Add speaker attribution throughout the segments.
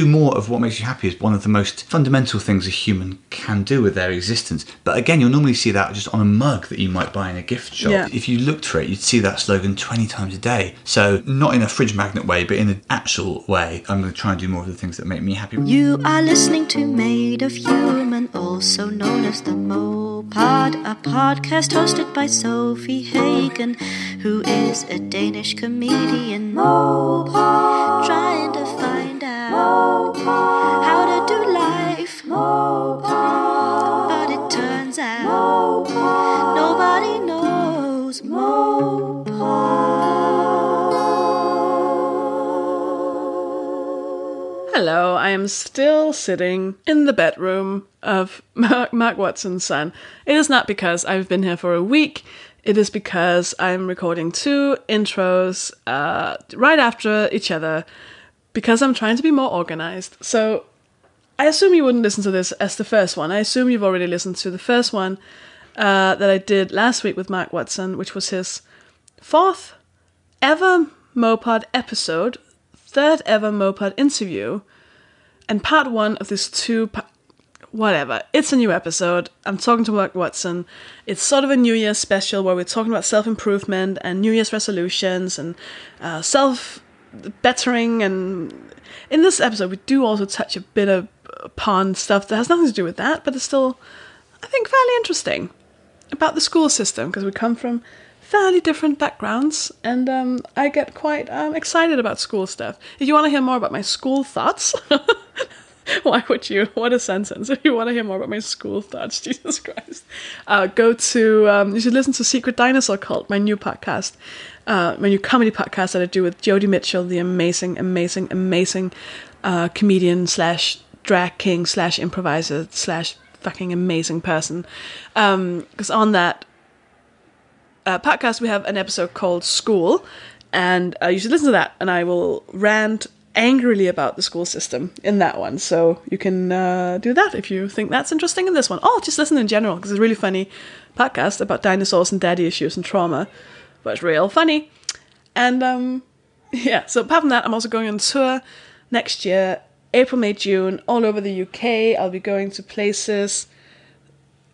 Speaker 1: do more of what makes you happy is one of the most fundamental things a human can do with their existence. But again, you'll normally see that just on a mug that you might buy in a gift shop.
Speaker 2: Yeah.
Speaker 1: If you looked for it, you'd see that slogan 20 times a day. So, not in a fridge magnet way, but in an actual way, I'm going to try and do more of the things that make me happy.
Speaker 3: You are listening to Made of Human, also known as the Mopod, a podcast hosted by Sofie Hagen, who is a Danish comedian. Mopod, trying to how to do life. Mopod, but it turns out nobody knows. Mopod.
Speaker 2: Hello, I am still sitting in the bedroom of Mark, Mark Watson's son. It is not because I've been here for a week. It is because I'm recording two intros uh, right after each other because I'm trying to be more organized. So I assume you wouldn't listen to this as the first one. I assume you've already listened to the first one uh, that I did last week with Mark Watson, which was his fourth ever Mopod episode, third ever Mopod interview, and part one of this two. Pa- whatever. It's a new episode. I'm talking to Mark Watson. It's sort of a New Year's special where we're talking about self improvement and New Year's resolutions and uh, self bettering. And in this episode, we do also touch a bit of upon stuff that has nothing to do with that, but it's still, I think, fairly interesting about the school system because we come from fairly different backgrounds, and um, I get quite um, excited about school stuff. If you want to hear more about my school thoughts, why would you? What a sentence! If you want to hear more about my school thoughts, Jesus Christ, uh, go to um, you should listen to Secret Dinosaur Cult, my new podcast, uh, my new comedy podcast that I do with Jodie Mitchell, the amazing, amazing, amazing uh, comedian slash drag king slash improviser slash fucking amazing person. Because on that uh, podcast, we have an episode called School, and uh, you should listen to that. And I will rant angrily about the school system in that one. So you can uh, do that if you think that's interesting in this one. Oh, just listen in general because it's a really funny podcast about dinosaurs and daddy issues and trauma, but it's real funny. And um, yeah, so apart from that, I'm also going on tour next year, April, May, June, all over the UK. I'll be going to places.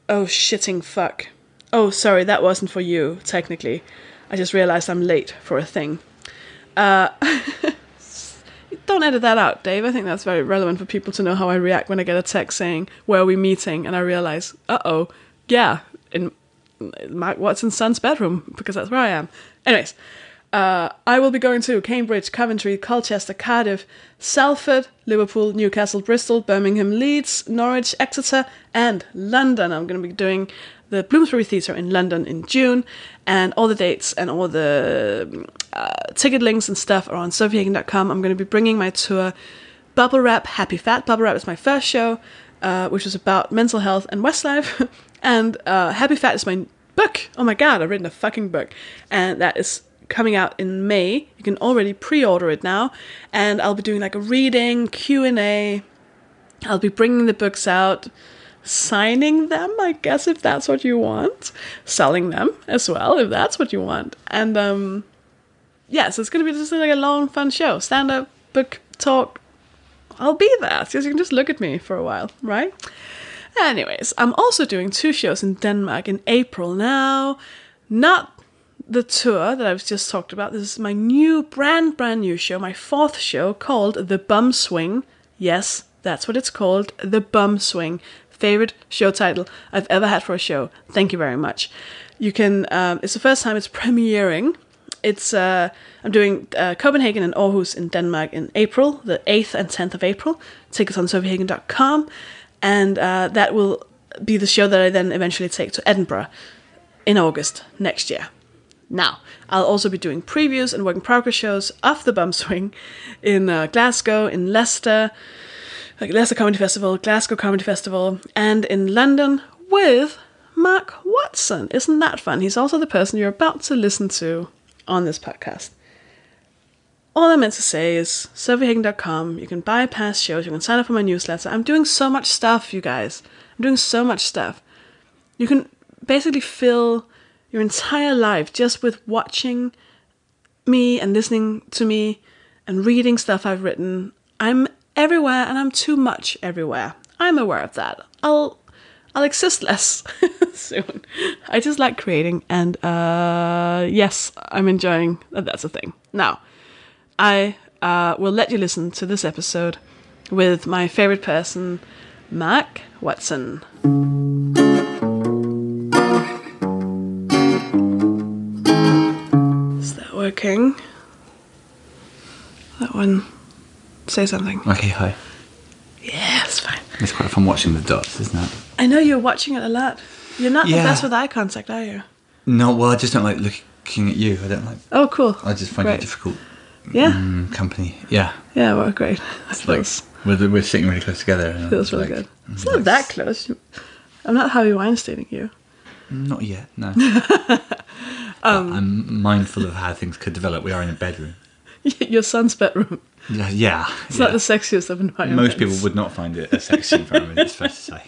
Speaker 2: Oh, shitting fuck. Oh, sorry, that wasn't for you, technically. I just realized I'm late for a thing. Uh, don't edit that out, Dave. I think that's very relevant for people to know how I react when I get a text saying, Where are we meeting? And I realize, uh oh, yeah, in Mark Watson's son's bedroom, because that's where I am. Anyways, uh, I will be going to Cambridge, Coventry, Colchester, Cardiff, Salford, Liverpool, Newcastle, Bristol, Birmingham, Leeds, Norwich, Exeter, and London. I'm going to be doing the Bloomsbury Theatre in London in June, and all the dates and all the uh, ticket links and stuff are on sofiehagen.com. I'm going to be bringing my tour Bubble Wrap Happy Fat. Bubble Wrap is my first show, uh, which was about mental health and Westlife, and uh, Happy Fat is my book. Oh my god, I've written a fucking book, and that is coming out in May. You can already pre-order it now, and I'll be doing like a reading Q and A. I'll be bringing the books out, signing them, I guess, if that's what you want, selling them as well, if that's what you want, and um, yeah, so it's gonna be just like a long, fun show. Stand up, book talk. I'll be there, so you can just look at me for a while, right? Anyways, I'm also doing two shows in Denmark in April now. Not the tour that I've just talked about. This is my new, brand, brand new show, my fourth show called The Bum Swing. Yes, that's what it's called, The Bum Swing. Favorite show title I've ever had for a show. Thank you very much. You can. Um, it's the first time it's premiering. It's uh, I'm doing uh, Copenhagen and Aarhus in Denmark in April, the 8th and 10th of April. Tickets on sofiehagen.com, and uh, that will be the show that I then eventually take to Edinburgh in August next year. Now, I'll also be doing previews and work in progress shows of the Bum Swing in uh, Glasgow, in Leicester, like Leicester Comedy Festival, Glasgow Comedy Festival, and in London with Mark Watson. Isn't that fun? He's also the person you're about to listen to on this podcast. All I meant to say is sofiehagen.com. You can buy past shows. You can sign up for my newsletter. I'm doing so much stuff, you guys. I'm doing so much stuff. You can basically fill your entire life just with watching me and listening to me and reading stuff I've written. I'm everywhere and I'm too much everywhere. I'm aware of that. I'll I'll exist less soon. I just like creating and uh yes, I'm enjoying that that's a thing. Now, I uh, will let you listen to this episode with my favorite person, Mark Watson. Is that working? That one. Say something.
Speaker 1: Okay, hi.
Speaker 2: Yeah, it's fine.
Speaker 1: It's quite fun watching the dots, isn't it?
Speaker 2: I know you're watching it a lot. You're not the best with eye contact, are you?
Speaker 1: No, well, I just don't like looking at you. I don't like.
Speaker 2: Oh, cool.
Speaker 1: I just find
Speaker 2: Great.
Speaker 1: it difficult
Speaker 2: Yeah,
Speaker 1: mm, company. Yeah,
Speaker 2: yeah, well, great. That
Speaker 1: it's like
Speaker 2: feels,
Speaker 1: we're, we're sitting really close together. And
Speaker 2: feels
Speaker 1: it's
Speaker 2: really
Speaker 1: like-
Speaker 2: good. It's not that close. I'm not Harvey Weinsteining you.
Speaker 1: Not yet, no.
Speaker 2: Um,
Speaker 1: But I'm mindful of how things could develop. We are in a bedroom.
Speaker 2: Your son's bedroom.
Speaker 1: Yeah, yeah.
Speaker 2: It's
Speaker 1: yeah.
Speaker 2: not the sexiest of environments.
Speaker 1: Most people would not find it a sexy environment. It's fair to say.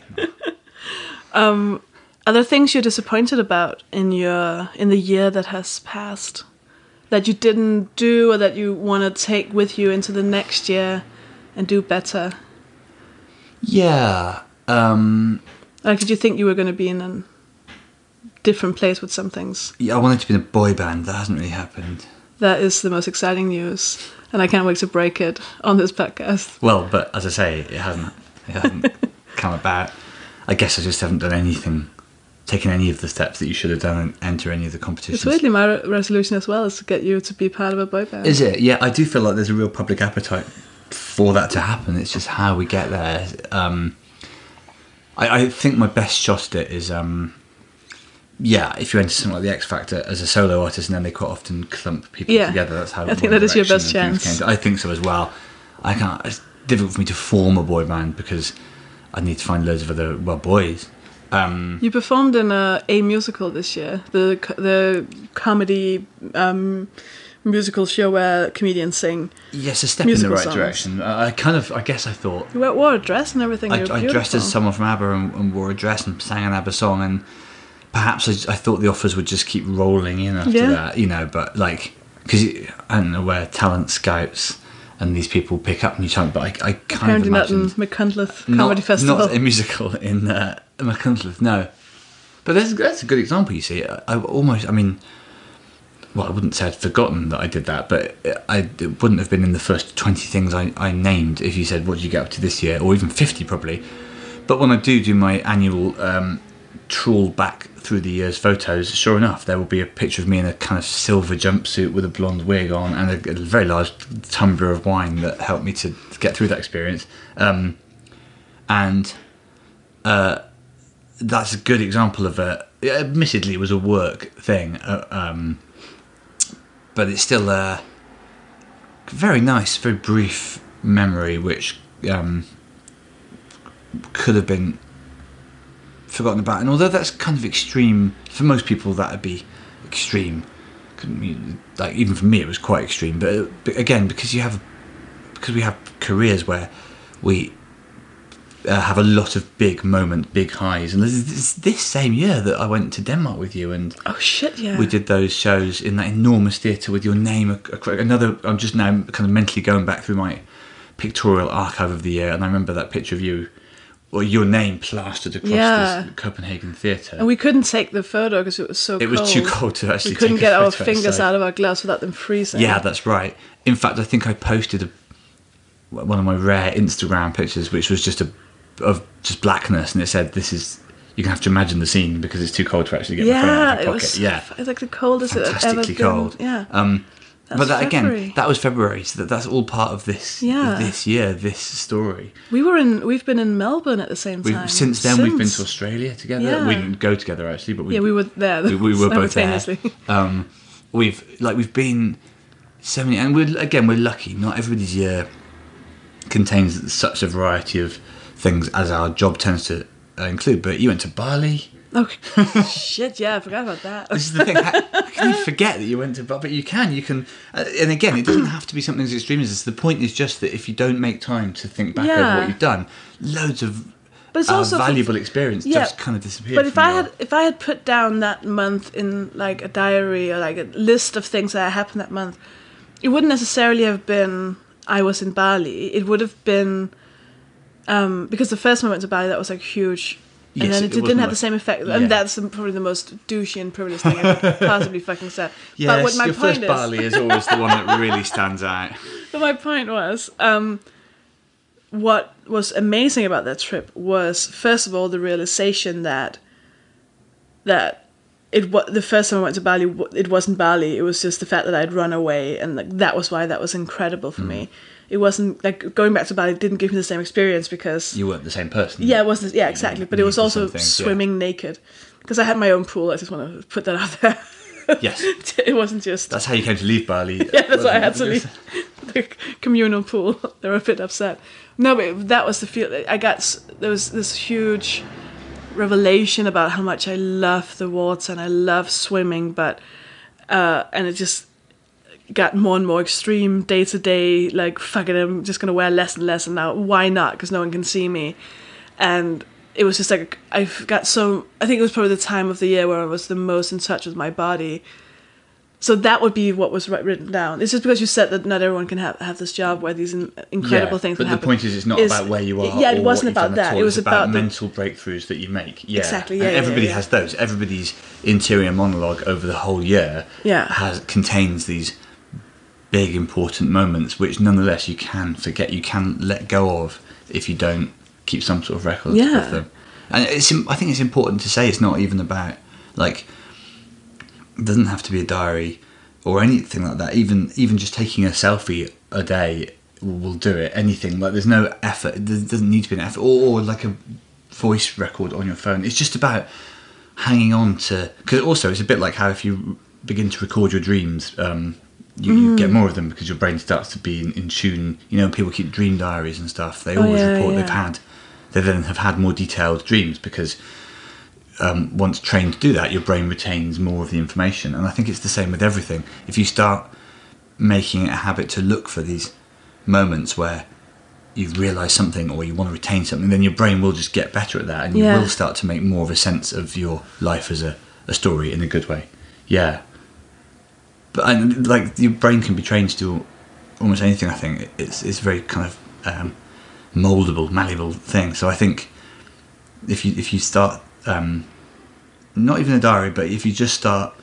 Speaker 2: Are there things you're disappointed about in your in the year that has passed that you didn't do or that you want to take with you into the next year and do better?
Speaker 1: Yeah. Um,
Speaker 2: Like, did you think you were going to be in a different place with some things?
Speaker 1: yeah, I wanted to be in a boy band. That hasn't really happened.
Speaker 2: That is the most exciting news, and I can't wait to break it on this podcast.
Speaker 1: Well, but as I say, it hasn't. It hasn't come about. I guess I just haven't done anything, taken any of the steps that you should have done and enter any of the competitions.
Speaker 2: It's weirdly my re- resolution as well is to get you to be part of a boy band.
Speaker 1: Is it? Yeah, I do feel like there's a real public appetite for that to happen. It's just how we get there. Um, I, I think my best shot at it is, um, yeah, if you enter something like the X Factor as a solo artist, and then they quite often clump people
Speaker 2: Yeah.
Speaker 1: together. That's how
Speaker 2: I think that is your best chance.
Speaker 1: I think so as well. I can't. It's difficult for me to form a boy band because I need to find loads of other well boys. Um,
Speaker 2: You performed in a, a musical this year, the the comedy um, musical show where comedians sing.
Speaker 1: yes, a step in the right
Speaker 2: songs.
Speaker 1: direction. I kind of. I guess I thought
Speaker 2: You wore- a dress and everything.
Speaker 1: I, I dressed as someone from ABBA and, and wore a dress and sang an ABBA song, and perhaps I, I thought the offers would just keep rolling in after
Speaker 2: Yeah.
Speaker 1: that, you know. But like, because I don't know where talent scouts and these people pick up new talent, but I, I kind
Speaker 2: Apparently
Speaker 1: of
Speaker 2: not in
Speaker 1: imagined
Speaker 2: Machynlleth
Speaker 1: not,
Speaker 2: Comedy Festival.
Speaker 1: not a musical in uh, Machynlleth, no. But that's that's a good example. You see, I, I almost, I mean. Well, I wouldn't say I'd forgotten that I did that, but I, it wouldn't have been in the first 20 things I, I named if you said, What did you get up to this year? Or even 50 probably. But when I do do my annual um, trawl back through the year's photos, sure enough, there will be a picture of me in a kind of silver jumpsuit with a blonde wig on and a, a very large tumbler of wine that helped me to get through that experience. Um, and uh, that's a good example of a. Admittedly, it was a work thing, uh, um, but it's still a very nice, very brief memory, which um, could have been forgotten about. And although that's kind of extreme for most people, that would be extreme. Like even for me, it was quite extreme. But, but again, because you have because we have careers where we uh, have a lot of big moments, big highs, and this, this, this same year that I went to Denmark with you and.
Speaker 2: oh shit! Yeah.
Speaker 1: We did those shows in that enormous theatre with your name. Another, I'm just now kind of mentally going back through my pictorial archive of the year, and I remember that picture of you, or your name plastered across
Speaker 2: Yeah.
Speaker 1: this Copenhagen theatre.
Speaker 2: And we couldn't take the photo because it was so
Speaker 1: it
Speaker 2: cold.
Speaker 1: was too cold to actually.
Speaker 2: We couldn't get our fingers out of our gloves without them freezing.
Speaker 1: Yeah, that's right. In fact, I think I posted a, one of my rare Instagram pictures, which was just a of just blackness, and it said, "This is." You can have to imagine the scene because it's too cold to actually get my phone out
Speaker 2: yeah,
Speaker 1: of
Speaker 2: it
Speaker 1: your
Speaker 2: was.
Speaker 1: pocket. Yeah,
Speaker 2: f- It's like the coldest it had ever
Speaker 1: fantastically
Speaker 2: been.
Speaker 1: cold.
Speaker 2: Yeah.
Speaker 1: Um,
Speaker 2: That's
Speaker 1: but that again, that was February, so that, that's all part of this.
Speaker 2: Yeah.
Speaker 1: This year, this story.
Speaker 2: we were in. We've been in Melbourne at the same
Speaker 1: We've,
Speaker 2: time.
Speaker 1: since then, we've been to Australia together.
Speaker 2: Yeah.
Speaker 1: We didn't go together actually, but we
Speaker 2: Yeah, we were there.
Speaker 1: we, we were both there. Um, we've like we've been so many, and we're again we're lucky. Not everybody's year contains such a variety of things as our job tends to uh, include. But you went to Bali.
Speaker 2: Okay. Shit, yeah, I forgot about that.
Speaker 1: This is the thing. How, how can you forget that you went to Bali? But you can. You can. Uh, and again, it doesn't have to be something as extreme as this. The point is just that if you don't make time to think back over what you've done, loads of
Speaker 2: But it's
Speaker 1: uh,
Speaker 2: also for-
Speaker 1: valuable experience
Speaker 2: Yeah,
Speaker 1: just kind of disappeared.
Speaker 2: But if I had if I had put down that month in like a diary or like a list of things that happened that month, it wouldn't necessarily have been I was in Bali, it would have been um, because the first time I went to Bali, that was like huge. And
Speaker 1: Yes,
Speaker 2: then
Speaker 1: it
Speaker 2: it, didn't have the same effect,
Speaker 1: Yeah.
Speaker 2: and that's probably the most douchey and privileged thing I could possibly fucking said.
Speaker 1: Yes,
Speaker 2: but what my
Speaker 1: your
Speaker 2: point
Speaker 1: first
Speaker 2: is,
Speaker 1: Bali is always the one that really stands out.
Speaker 2: but my point was, um, what was amazing about that trip was first of all the realization that that it was the first time I went to Bali. It wasn't Bali. It was just the fact that I'd run away, and like, that was why that was incredible for me. It wasn't like going back to Bali didn't give me the same experience because
Speaker 1: You weren't the same person.
Speaker 2: yeah, it wasn't yeah exactly, but it was also
Speaker 1: things, yeah.
Speaker 2: swimming naked because I had my own pool. I just want to put that out there.
Speaker 1: Yes.
Speaker 2: it wasn't just
Speaker 1: That's how you came to leave Bali.
Speaker 2: yeah, that's why I had to leave the communal pool. they were a bit upset. No, but that was the feel. I got there was this huge revelation about how much I love the water and I love swimming, but uh, and it just got more and more extreme day to day. Like fuck it, I'm just gonna wear less and less, and now why not? Because no one can see me, and it was just like I've got so. I think it was probably the time of the year where I was the most in touch with my body. So that would be what was written down. It's just because you said that not everyone can have, have this job where these incredible
Speaker 1: yeah,
Speaker 2: things
Speaker 1: But the
Speaker 2: happen.
Speaker 1: point is, it's not about where you are.
Speaker 2: Yeah, it wasn't about that. It was
Speaker 1: about,
Speaker 2: about the-
Speaker 1: mental breakthroughs that you make. Yeah,
Speaker 2: Exactly, yeah, yeah,
Speaker 1: everybody
Speaker 2: yeah.
Speaker 1: has those. Everybody's interior monologue over the whole year
Speaker 2: Yeah.
Speaker 1: has contains these big important moments, which nonetheless you can forget. You can let go of if you don't keep some sort of record
Speaker 2: Yeah.
Speaker 1: of them. And it's. I think it's important to say it's not even about like. It doesn't have to be a diary or anything like that. Even even just taking a selfie a day will, do it. Anything like there's no effort. There doesn't need to be an effort or, or like a voice record on your phone. It's just about hanging on to because also it's a bit like how if you begin to record your dreams. Um, you, you
Speaker 2: Mm.
Speaker 1: get more of them because your brain starts to be in, in tune. You know, people keep dream diaries and stuff. They
Speaker 2: Oh,
Speaker 1: always
Speaker 2: yeah,
Speaker 1: report they've had, they then have had more detailed dreams because um, once trained to do that, your brain retains more of the information. And I think it's the same with everything. If you start making it a habit to look for these moments where you realise something or you want to retain something, then your brain will just get better at that and you
Speaker 2: Yeah.
Speaker 1: will start to make more of a sense of your life as a, a story in a good way. Yeah. But and, like your brain can be trained to do almost anything. I think it's it's very kind of um, moldable, malleable thing. So I think if you if you start um, not even a diary, but if you just start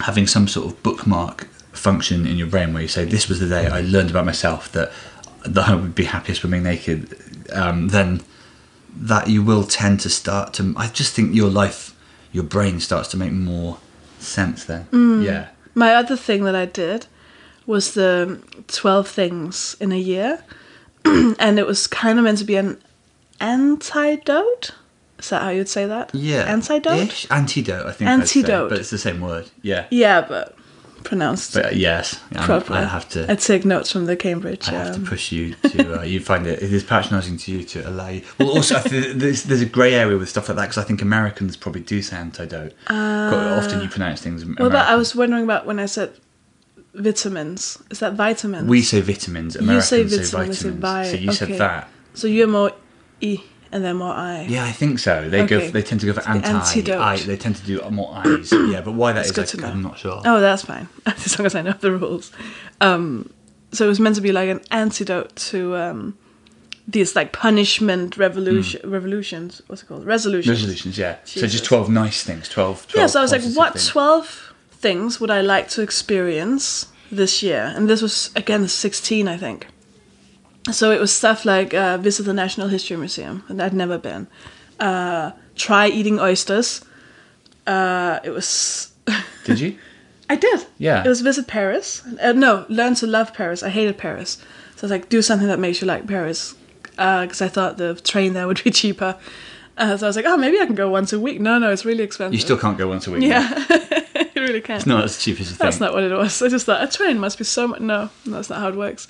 Speaker 1: having some sort of bookmark function in your brain where you say this was the day I learned about myself that that I would be happier swimming naked, um, then that you will tend to start to. I just think your life, your brain starts to make more sense then. Yeah.
Speaker 2: My other thing that I did was the 12 things in a year. and it was kind of meant to be an antidote. Is that how you'd say that?
Speaker 1: Yeah.
Speaker 2: Antidote?
Speaker 1: Ish. Antidote, I think. I'd say,
Speaker 2: Antidote.
Speaker 1: but it's the same word. Yeah.
Speaker 2: Yeah, but pronounced
Speaker 1: But uh, yes,
Speaker 2: properly.
Speaker 1: I have to.
Speaker 2: I take notes from the Cambridge.
Speaker 1: I have to
Speaker 2: um,
Speaker 1: push you to. Uh, you find it. It is patronising to you to allow you. Well, also there's there's a grey area with stuff like that because I think Americans probably do say antidote. Quite often you pronounce things.
Speaker 2: Well, but I was wondering about when I said vitamins. Is that vitamins?
Speaker 1: We say vitamins.
Speaker 2: You
Speaker 1: Americans
Speaker 2: say
Speaker 1: say
Speaker 2: vitamin, I
Speaker 1: vitamins.
Speaker 2: say vi-
Speaker 1: so you
Speaker 2: okay.
Speaker 1: said that.
Speaker 2: So you're more E and then more I.
Speaker 1: Yeah, I think so. They go. For, they tend to go for anti.
Speaker 2: antidote.
Speaker 1: I, they tend to do more eyes. Yeah, but why that is, I, I'm not sure.
Speaker 2: Oh, that's fine. As long as I know the rules. Um, so it was meant to be like an antidote to um, these like punishment revolution revolutions. What's it called? Resolutions.
Speaker 1: Resolutions, yeah. So just 12 nice things, 12, 12
Speaker 2: Yeah. So I was like, what
Speaker 1: things.
Speaker 2: twelve things would I like to experience this year? And this was again sixteen, I think. So it was stuff like uh, visit the National History Museum, and I'd never been. Uh, try eating oysters. Uh, it was.
Speaker 1: Did you?
Speaker 2: I did.
Speaker 1: Yeah.
Speaker 2: It was visit Paris. Uh, no, learn to love Paris. I hated Paris. So I was like, do something that makes you like Paris. Because I thought the train there would be cheaper. Uh, so I was like, oh, maybe I can go once a week. No, no, it's really expensive.
Speaker 1: You still can't go once a week.
Speaker 2: Yeah. you really can't.
Speaker 1: It's not as cheap as you
Speaker 2: That's
Speaker 1: think.
Speaker 2: not what it was. I just thought a train must be so much. No, that's not how it works.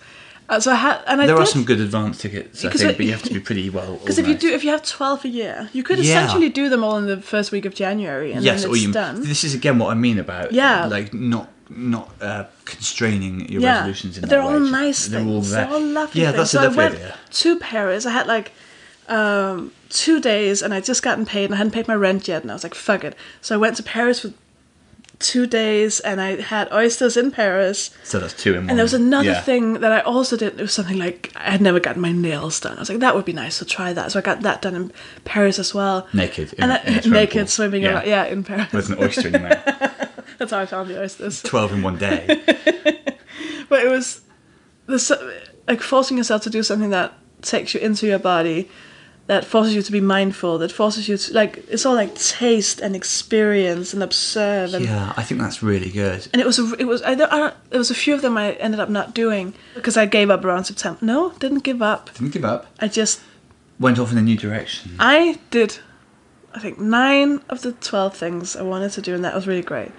Speaker 2: Uh, so I had, and I
Speaker 1: there
Speaker 2: did.
Speaker 1: are some good advance tickets, I think,
Speaker 2: it-
Speaker 1: but you have to be pretty well
Speaker 2: Because if you do, if you have twelve a year, you could
Speaker 1: Yeah.
Speaker 2: essentially do them all in the first week of January, and
Speaker 1: yes,
Speaker 2: then it's
Speaker 1: you.
Speaker 2: done.
Speaker 1: This is again what I mean about
Speaker 2: Yeah.
Speaker 1: like not not uh, constraining your
Speaker 2: yeah,
Speaker 1: resolutions in
Speaker 2: but they're all
Speaker 1: way.
Speaker 2: nice
Speaker 1: They're
Speaker 2: things.
Speaker 1: all there.
Speaker 2: They're all lovely
Speaker 1: yeah,
Speaker 2: things.
Speaker 1: that's
Speaker 2: so
Speaker 1: a lovely
Speaker 2: I went
Speaker 1: idea.
Speaker 2: to Paris. I had like um, two days, and I just gotten paid, and I hadn't paid my rent yet, and I was like, "Fuck it." So I went to Paris for two days, and I had oysters in Paris.
Speaker 1: So that's two in one.
Speaker 2: And there was another
Speaker 1: Yeah.
Speaker 2: thing that I also did. It was something like I had never gotten my nails done. I was like, that would be nice to try that. So I got that done in Paris as well.
Speaker 1: Naked in
Speaker 2: and I,
Speaker 1: in
Speaker 2: naked
Speaker 1: pool.
Speaker 2: swimming
Speaker 1: Yeah.
Speaker 2: around. Yeah, in Paris.
Speaker 1: With an oyster in your mouth.
Speaker 2: That's how I found the oysters.
Speaker 1: 12 in one day.
Speaker 2: But it was this like forcing yourself to do something that takes you into your body, that forces you to be mindful, that forces you to like it's all like taste and experience and observe and
Speaker 1: Yeah, I think that's really good.
Speaker 2: and it was a, it was I, I there was a few of them I ended up not doing because I gave up around September. No, didn't give up.
Speaker 1: Didn't give up.
Speaker 2: I just
Speaker 1: Went off in a new direction.
Speaker 2: I did I think nine of the twelve things I wanted to do, and that was really great.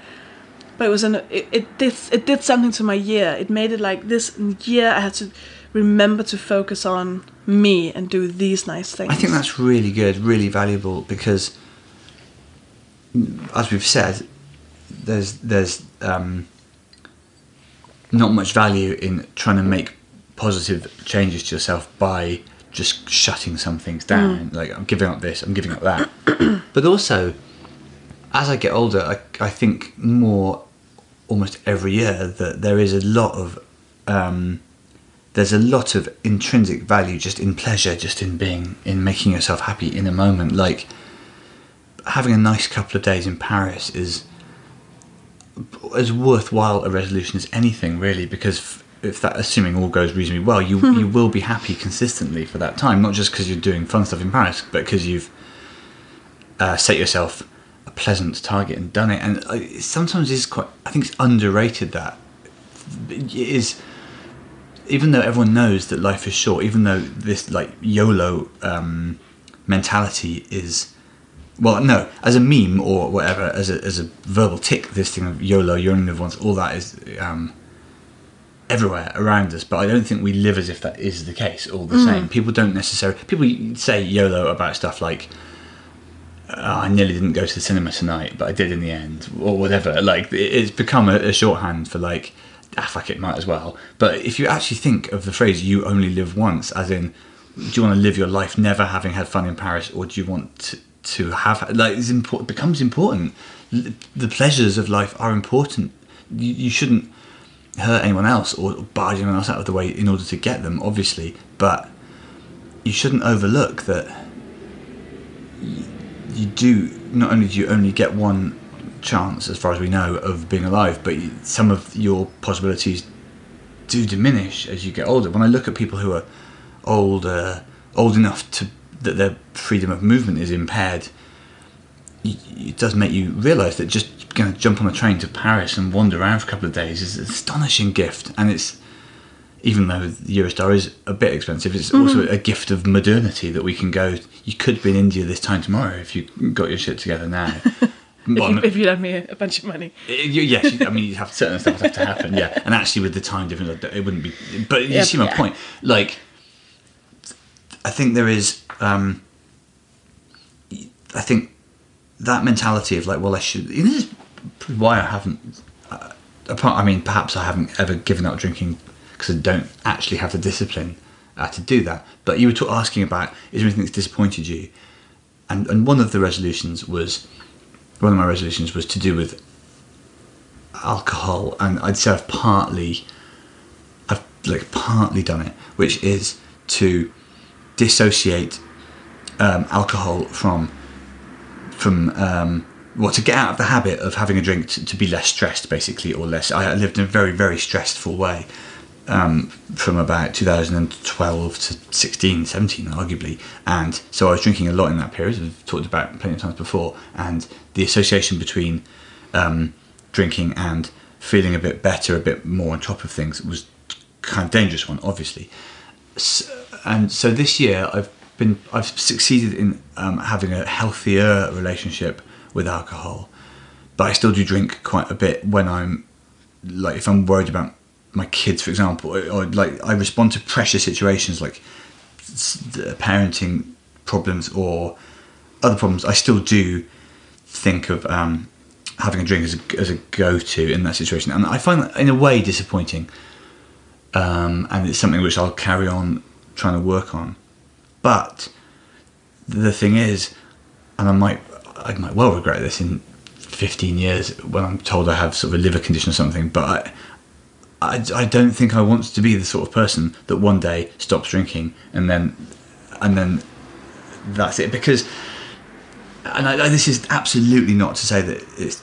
Speaker 2: But it was an it, it did it did something to my year. It made it like this year I had to remember to focus on me and do these nice things.
Speaker 1: I think that's really good, really valuable because, as we've said, there's there's um, not much value in trying to make positive changes to yourself by just shutting some things down. Like I'm giving up this, I'm giving up that. but also, as I get older, I, I think more almost every year that there is a lot of um, there's a lot of intrinsic value just in pleasure, just in being, in making yourself happy in a moment. Like having a nice couple of days in Paris is as worthwhile a resolution as anything, really, because if that, assuming all goes reasonably well, you you will be happy consistently for that time, not just because you're doing fun stuff in Paris, but because you've uh, set yourself a pleasant target and done it. And uh, it sometimes is quite, I think it's underrated that it is even though everyone knows that life is short, even though this like YOLO um, mentality is, well, no, as a meme or whatever, as a as a verbal tick, this thing of YOLO, you only live once, all that is um, everywhere around us. But I don't think we live as if that is the case all the same. People don't necessarily people say YOLO about stuff like. "Oh, I nearly didn't go to the cinema tonight, but I did in the end, or whatever. Like it's become a, a shorthand for like, ah, fuck it, might as well. But if you actually think of the phrase "you only live once," as in, do you want to live your life never having had fun in Paris, or do you want to, to have like it's important becomes important. The pleasures of life are important. You, you shouldn't hurt anyone else or barge anyone else out of the way in order to get them, obviously. But you shouldn't overlook that you do not only do you only get one chance, as far as we know, of being alive, but some of your possibilities do diminish as you get older. When I look at people who are older, uh, old enough to that their freedom of movement is impaired, it does make you realise that just going to jump on a train to Paris and wander around for a couple of days is an astonishing gift, and it's even though the Eurostar is a bit expensive, it's mm-hmm. also a gift of modernity that we can go. You could be in India this time tomorrow if you got your shit together now. Well,
Speaker 2: if, you, lend me a bunch of money.
Speaker 1: you- yes, I mean, you have certain stuff have to happen, yeah. And actually, with the time difference, it wouldn't be. But you
Speaker 2: Yeah,
Speaker 1: see my
Speaker 2: yeah.
Speaker 1: point. Like, I think there is. Um, I think that mentality of like, well, I should. This is why I haven't. Uh, apart, I mean, perhaps I haven't ever given up drinking because I don't actually have the discipline uh, to do that. But you were ta- asking about is there anything that's disappointed you, and and one of the resolutions was one of my resolutions was to do with alcohol, and I'd say I've partly, I've like partly done it, which is to dissociate um, alcohol from from um, well to get out of the habit of having a drink to, to be less stressed, basically, or less. I lived in a very very stressful way um, from about 2012 to 16, 17, arguably. And so I was drinking a lot in that period, we've talked about plenty of times before. And the association between um, drinking and feeling a bit better, a bit more on top of things was kind of dangerous one, obviously. S and so this year I've been I've succeeded in um, having a healthier relationship with alcohol, but I still do drink quite a bit when I'm like if I'm worried about my kids, for example, or like I respond to pressure situations like parenting problems or other problems. I still do think of um, having a drink as a, as a go-to in that situation, and I find that in a way disappointing. Um, and it's something which I'll carry on trying to work on. But the thing is, and I might I might well regret this in 15 years when I'm told I have sort of a liver condition or something, but I, I, I don't think I want to be the sort of person that one day stops drinking and then and then that's it because and I, this is absolutely not to say that it's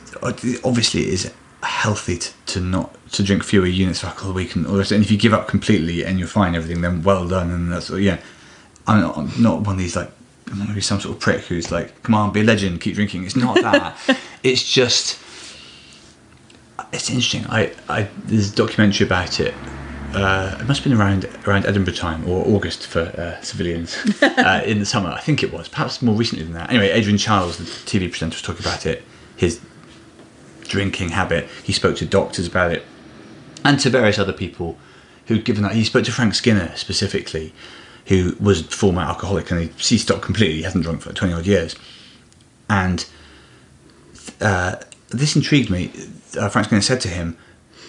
Speaker 1: obviously it is healthy to, to not to drink fewer units of alcohol a week and all and if you give up completely and you're fine everything then well done and that's yeah I'm not, I'm not one of these like I'm not gonna be some sort of prick who's like come on be a legend keep drinking it's not that it's just it's interesting. I, I there's a documentary about it. Uh, it must have been around around Edinburgh time or August for uh, civilians uh, in the summer. I think it was, perhaps more recently than that. Anyway, Adrian Chiles, the TV presenter, was talking about it. His drinking habit. He spoke to doctors about it, and to various other people who'd given that. He spoke to Frank Skinner specifically, who was a former alcoholic and he, he stopped completely. He hasn't drunk for twenty odd years, and uh, this intrigued me uh, Frank Skinner said to him,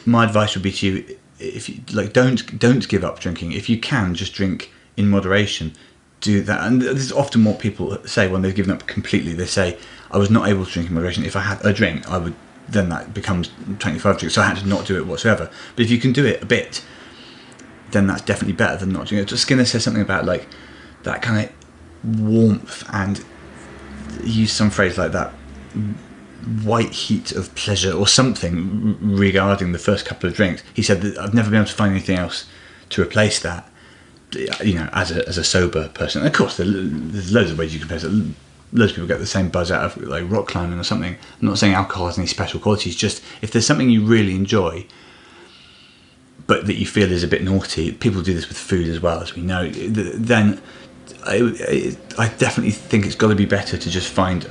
Speaker 1: "My advice would be to you: if you like, don't don't give up drinking. If you can, just drink in moderation. Do that." And this is often what people say when they've given up completely. They say, "I was not able to drink in moderation. If I had a drink, I would." Then that becomes 25 drinks. So I had to not do it whatsoever. But if you can do it a bit, then that's definitely better than not doing it. just skinner says something about like that kind of warmth and use some phrase like that white heat of pleasure or something regarding the first couple of drinks. He said that I've never been able to find anything else to replace that. You know, as a as a sober person, and of course, there's loads of ways you can replace it. Loads of people get the same buzz out of like rock climbing or something. I'm not saying alcohol has any special qualities. Just if there's something you really enjoy, but that you feel is a bit naughty, people do this with food as well, as we know. Then I, I definitely think it's got to be better to just find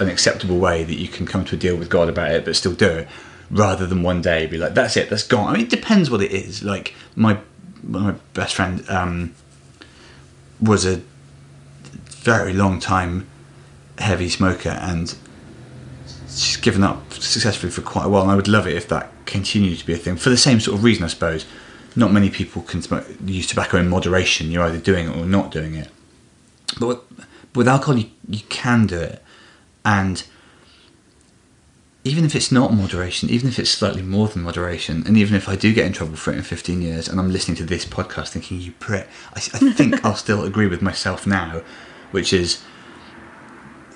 Speaker 1: an acceptable way that you can come to a deal with God about it, but still do it, rather than one day be like, "That's it, that's gone." I mean, it depends what it is. Like my my best friend um, was a very long time heavy smoker, and she's given up successfully for quite a while. And I would love it if that continued to be a thing for the same sort of reason, I suppose. Not many people can smoke, use tobacco in moderation. You're either doing it or not doing it. But with, with alcohol, you, you can do it and even if it's not moderation, even if it's slightly more than moderation, and even if I do get in trouble for it in 15 years and I'm listening to this podcast thinking, you prick, I, I think I'll still agree with myself now, which is,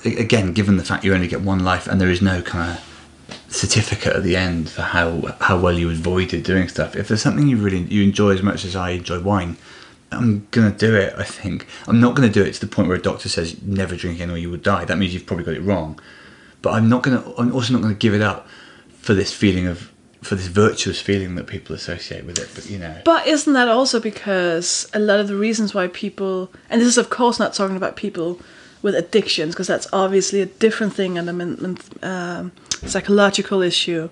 Speaker 1: again, given the fact you only get one life and there is no kind of certificate at the end for how, how well you avoided doing stuff, if there's something you really you enjoy as much as I enjoy wine, I'm gonna do it. I think I'm not gonna do it to the point where a doctor says never drink again or you will die. That means you've probably got it wrong. But I'm not gonna. I'm also not gonna give it up for this feeling of for this virtuous feeling that people associate with it. But you know.
Speaker 2: But isn't that also because a lot of the reasons why people, and this is of course not talking about people with addictions, because that's obviously a different thing and a um, psychological issue.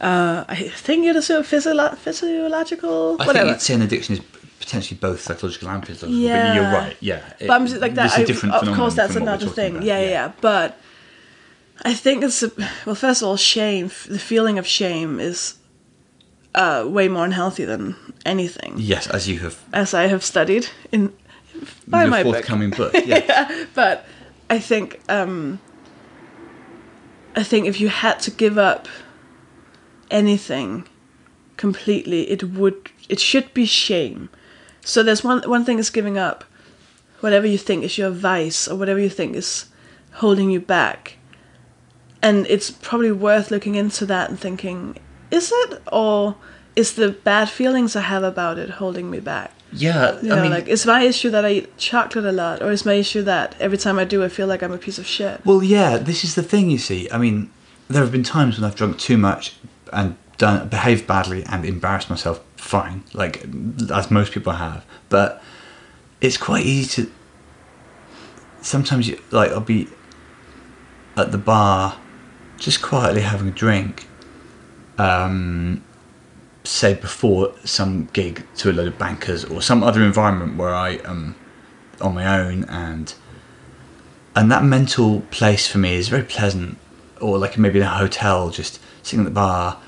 Speaker 2: Uh, I think it is a physio- physiological.
Speaker 1: I
Speaker 2: whatever.
Speaker 1: think you'd say an addiction is potentially both psychological and physiological. Yeah. But you're right. Yeah.
Speaker 2: But I'm just like that.
Speaker 1: It's a different
Speaker 2: I, of course, that's another thing. Yeah, yeah, yeah, But I think it's a, well. First of all, shame. The feeling of shame is uh, way more unhealthy than anything.
Speaker 1: Yes, as you have.
Speaker 2: As I have studied in by my
Speaker 1: forthcoming
Speaker 2: book.
Speaker 1: book. Yeah.
Speaker 2: yeah. But I think um, I think if you had to give up anything completely, it would it should be shame so there's one one thing is giving up whatever you think is your vice or whatever you think is holding you back. And it's probably worth looking into that and thinking, is it or is the bad feelings I have about it holding me back?
Speaker 1: Yeah,
Speaker 2: you know, I mean, like is my issue that I eat chocolate a lot, or is my issue that every time I do, I feel like I'm a piece of shit?
Speaker 1: Well, yeah, this is the thing. You see, I mean, there have been times when I've drunk too much and done behaved badly and embarrassed myself fine, like as most people have. But it's quite easy to. Sometimes, you, like I'll be at the bar, just quietly having a drink. Um, say before some gig to a load of bankers or some other environment where I am on my own and and that mental place for me is very pleasant or like maybe in a hotel just sitting at the bar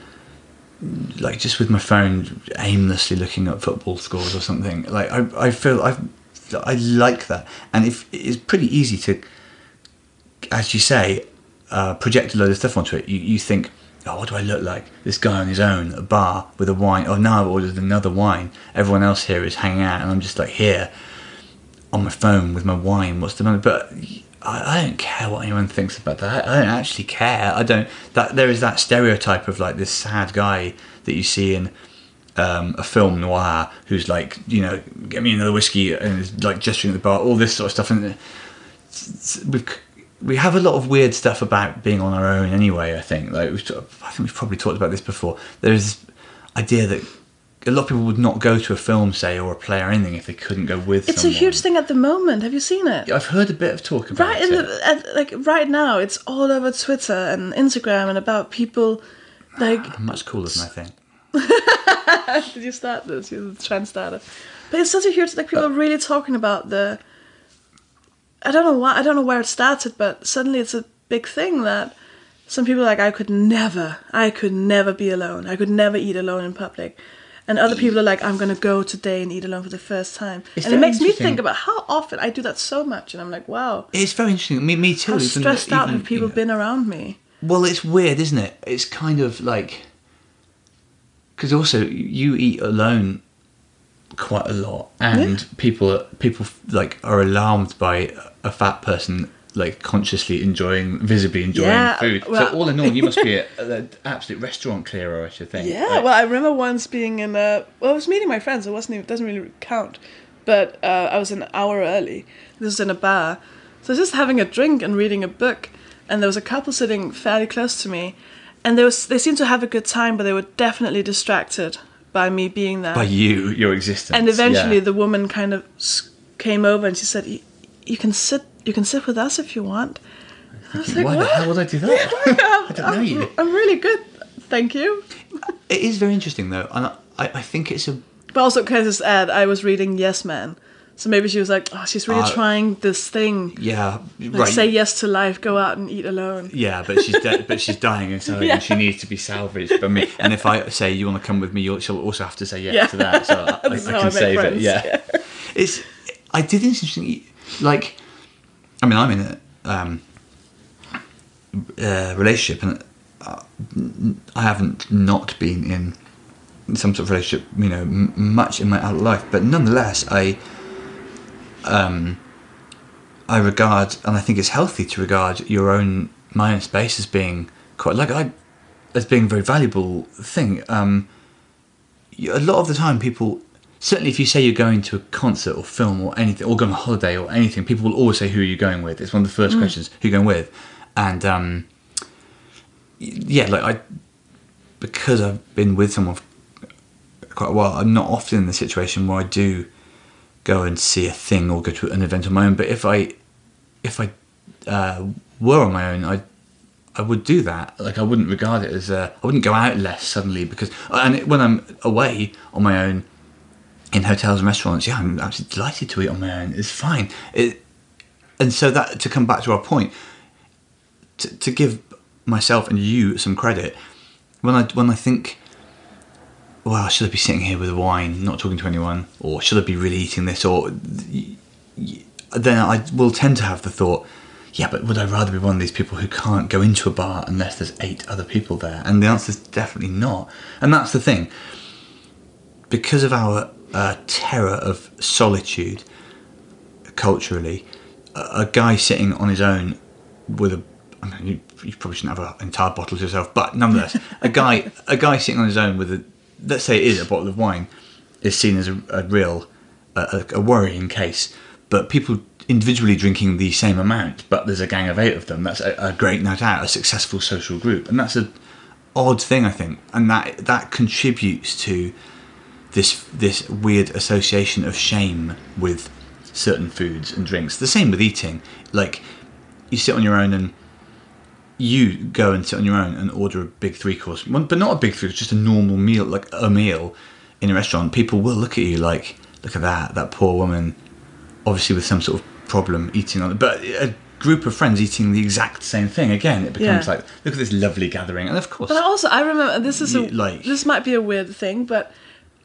Speaker 1: like just with my phone aimlessly looking at football scores or something like i, I feel i i like that and if it's pretty easy to as you say uh, project a load of stuff onto it, you, you think, oh, what do I look like? This guy on his own at a bar with a wine. Oh, now I've ordered another wine. Everyone else here is hanging out, and I'm just like here on my phone with my wine. What's the matter? But I, I don't care what anyone thinks about that. I don't actually care. I don't. That there is that stereotype of like this sad guy that you see in um, a film noir who's like, you know, get me another whiskey and is like gesturing at the bar, all this sort of stuff. And we've, we have a lot of weird stuff about being on our own anyway. I think, like I think we've probably talked about this before. There's idea that a lot of people would not go to a film, say, or a play or anything if they couldn't go with.
Speaker 2: It's
Speaker 1: someone.
Speaker 2: a huge thing at the moment. Have you seen it?
Speaker 1: I've heard a bit of talk about
Speaker 2: right in
Speaker 1: it.
Speaker 2: the at, like right now, it's all over Twitter and Instagram and about people. Like,
Speaker 1: I'm much cooler than I think.
Speaker 2: did you start this? You're the trend starter. But it's such a huge like people uh, are really talking about the. I don't know why. I don't know where it started, but suddenly it's a big thing that some people are like I could never, I could never be alone. I could never eat alone in public. And other people are like, I'm gonna go today and eat alone for the first time.
Speaker 1: It's
Speaker 2: and it makes me think about how often I do that so much, and I'm like, wow,
Speaker 1: It's very interesting. Me, me too.
Speaker 2: how
Speaker 1: even-
Speaker 2: stressed out
Speaker 1: even,
Speaker 2: have people
Speaker 1: you know-
Speaker 2: been around me?
Speaker 1: Well, it's weird, isn't it? It's kind of like because also you eat alone quite a lot, and people people like are alarmed by a fat person like consciously enjoying, visibly enjoying
Speaker 2: Yeah,
Speaker 1: food.
Speaker 2: well-
Speaker 1: so all in all, you must be an absolute restaurant clearer, I should think.
Speaker 2: Yeah,
Speaker 1: Like,
Speaker 2: well, I remember once being in a. Well, I was meeting my friends. It wasn't. Even, it doesn't really count. But uh, I was an hour early. This was in a bar, so I was just having a drink and reading a book. And there was a couple sitting fairly close to me, and they was they seemed to have a good time, but they were definitely distracted by me being there.
Speaker 1: by you, your existence,
Speaker 2: and eventually,
Speaker 1: yeah.
Speaker 2: the woman kind of came over and she said, "You you can sit. You can sit with us if you want." I was like,
Speaker 1: why the
Speaker 2: "What?"
Speaker 1: hell would I do that?
Speaker 2: I
Speaker 1: don't know you.
Speaker 2: I'm really good, thank you.
Speaker 1: it is very interesting though, and I, I think it's a
Speaker 2: But also, can I just add, I was reading Yes Man. So maybe she was like, oh, she's really
Speaker 1: Uh,
Speaker 2: trying this thing.
Speaker 1: yeah
Speaker 2: Like,
Speaker 1: right.
Speaker 2: say yes to life, go out and eat alone.
Speaker 1: Yeah, but she's de- but she's dying inside,
Speaker 2: Yeah.
Speaker 1: and she needs to be salvaged by me. And if I say you want to come with me, you'll, she'll also have to say yes
Speaker 2: Yeah.
Speaker 1: to that. So I, I, I can save it.
Speaker 2: friends.
Speaker 1: Yeah. it's. I did interesting. Like, I mean, I'm in a um, uh, relationship, and uh, I haven't not been in some sort of relationship, you know, m- much in my adult life. But nonetheless, I. Um, I regard, and I think it's healthy to regard your own my own space as being quite like I, as being a very valuable thing. Um, a lot of the time, people certainly if you say you're going to a concert or film or anything, or going on holiday or anything, people will always say who are you going with. It's one of the first questions: who are you going with? And um, yeah, like I, because I've been with someone for quite a while, I'm not often in the situation where I do go and see a thing or go to an event on my own. But if I if I uh, were on my own, I I would do that. Like I wouldn't regard it as a, I wouldn't go out less suddenly because and it, when I'm away on my own in hotels and restaurants, yeah, I'm absolutely delighted to eat on my own. It's fine. It, and so that to come back to our point, to, to give myself and you some credit, when I when I think well, should I be sitting here with wine, not talking to anyone, or should I be really eating this? Or then I will tend to have the thought, yeah, but would I rather be one of these people who can't go into a bar unless there's eight other people there? And the answer is definitely not. And that's the thing. Because of our uh, terror of solitude, culturally, a, a guy sitting on his own with a I mean, you, you probably shouldn't have an entire bottle to yourself, but nonetheless, a guy a guy sitting on his own with a let's say it is a bottle of wine is seen as a, a real a, a worrying case. But people individually drinking the same amount, but there's a gang of eight of them. That's a, a great night out, a successful social group, and that's a odd thing I think, and that that contributes to this this weird association of shame with certain foods and drinks. The same with eating. Like you sit on your own and you go and sit on your own and order a big three course, one, but not a big three, just a normal meal, like a meal in a restaurant. People will look at you like, look at that, that poor woman, obviously with some sort of problem eating on it. But a group of friends eating the exact same thing again, it becomes
Speaker 2: Yeah.
Speaker 1: like, look at this lovely gathering, and of course,
Speaker 2: But also, I remember this is a
Speaker 1: like-
Speaker 2: this might be a weird thing, but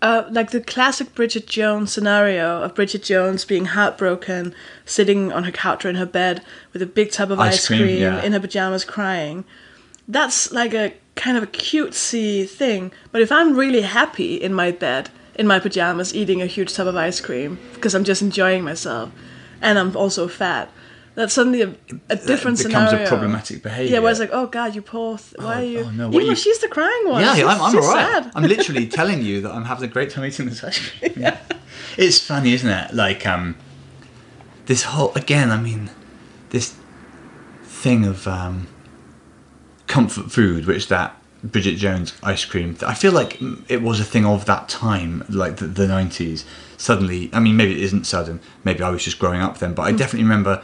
Speaker 2: uh, like the classic Bridget Jones scenario of Bridget Jones being heartbroken, sitting on her couch or in her bed with a big tub of
Speaker 1: Ice
Speaker 2: ice,
Speaker 1: cream,
Speaker 2: cream,
Speaker 1: yeah.
Speaker 2: in her pajamas crying. That's like a kind of a cutesy thing. But if I'm really happy in my bed, in my pajamas, eating a huge tub of ice cream because I'm just enjoying myself, and I'm also fat, that's suddenly a, a different
Speaker 1: becomes a
Speaker 2: scenario.
Speaker 1: problematic behaviour.
Speaker 2: Yeah, where it's like, oh God, you poor. Th- why
Speaker 1: Oh,
Speaker 2: are you?
Speaker 1: oh, no,
Speaker 2: Even
Speaker 1: you-
Speaker 2: she's the crying one.
Speaker 1: Yeah,
Speaker 2: she's,
Speaker 1: I'm, I'm all right.
Speaker 2: sad.
Speaker 1: I'm literally telling you that I'm having a great time eating this ice cream. Yeah. It's funny, isn't it? Like, um, this whole, again, I mean, this thing of um, comfort food, which that Bridget Jones ice cream, I feel like it was a thing of that time, like the, the 90s. Suddenly, I mean, maybe it isn't sudden, maybe I was just growing up then, but I definitely remember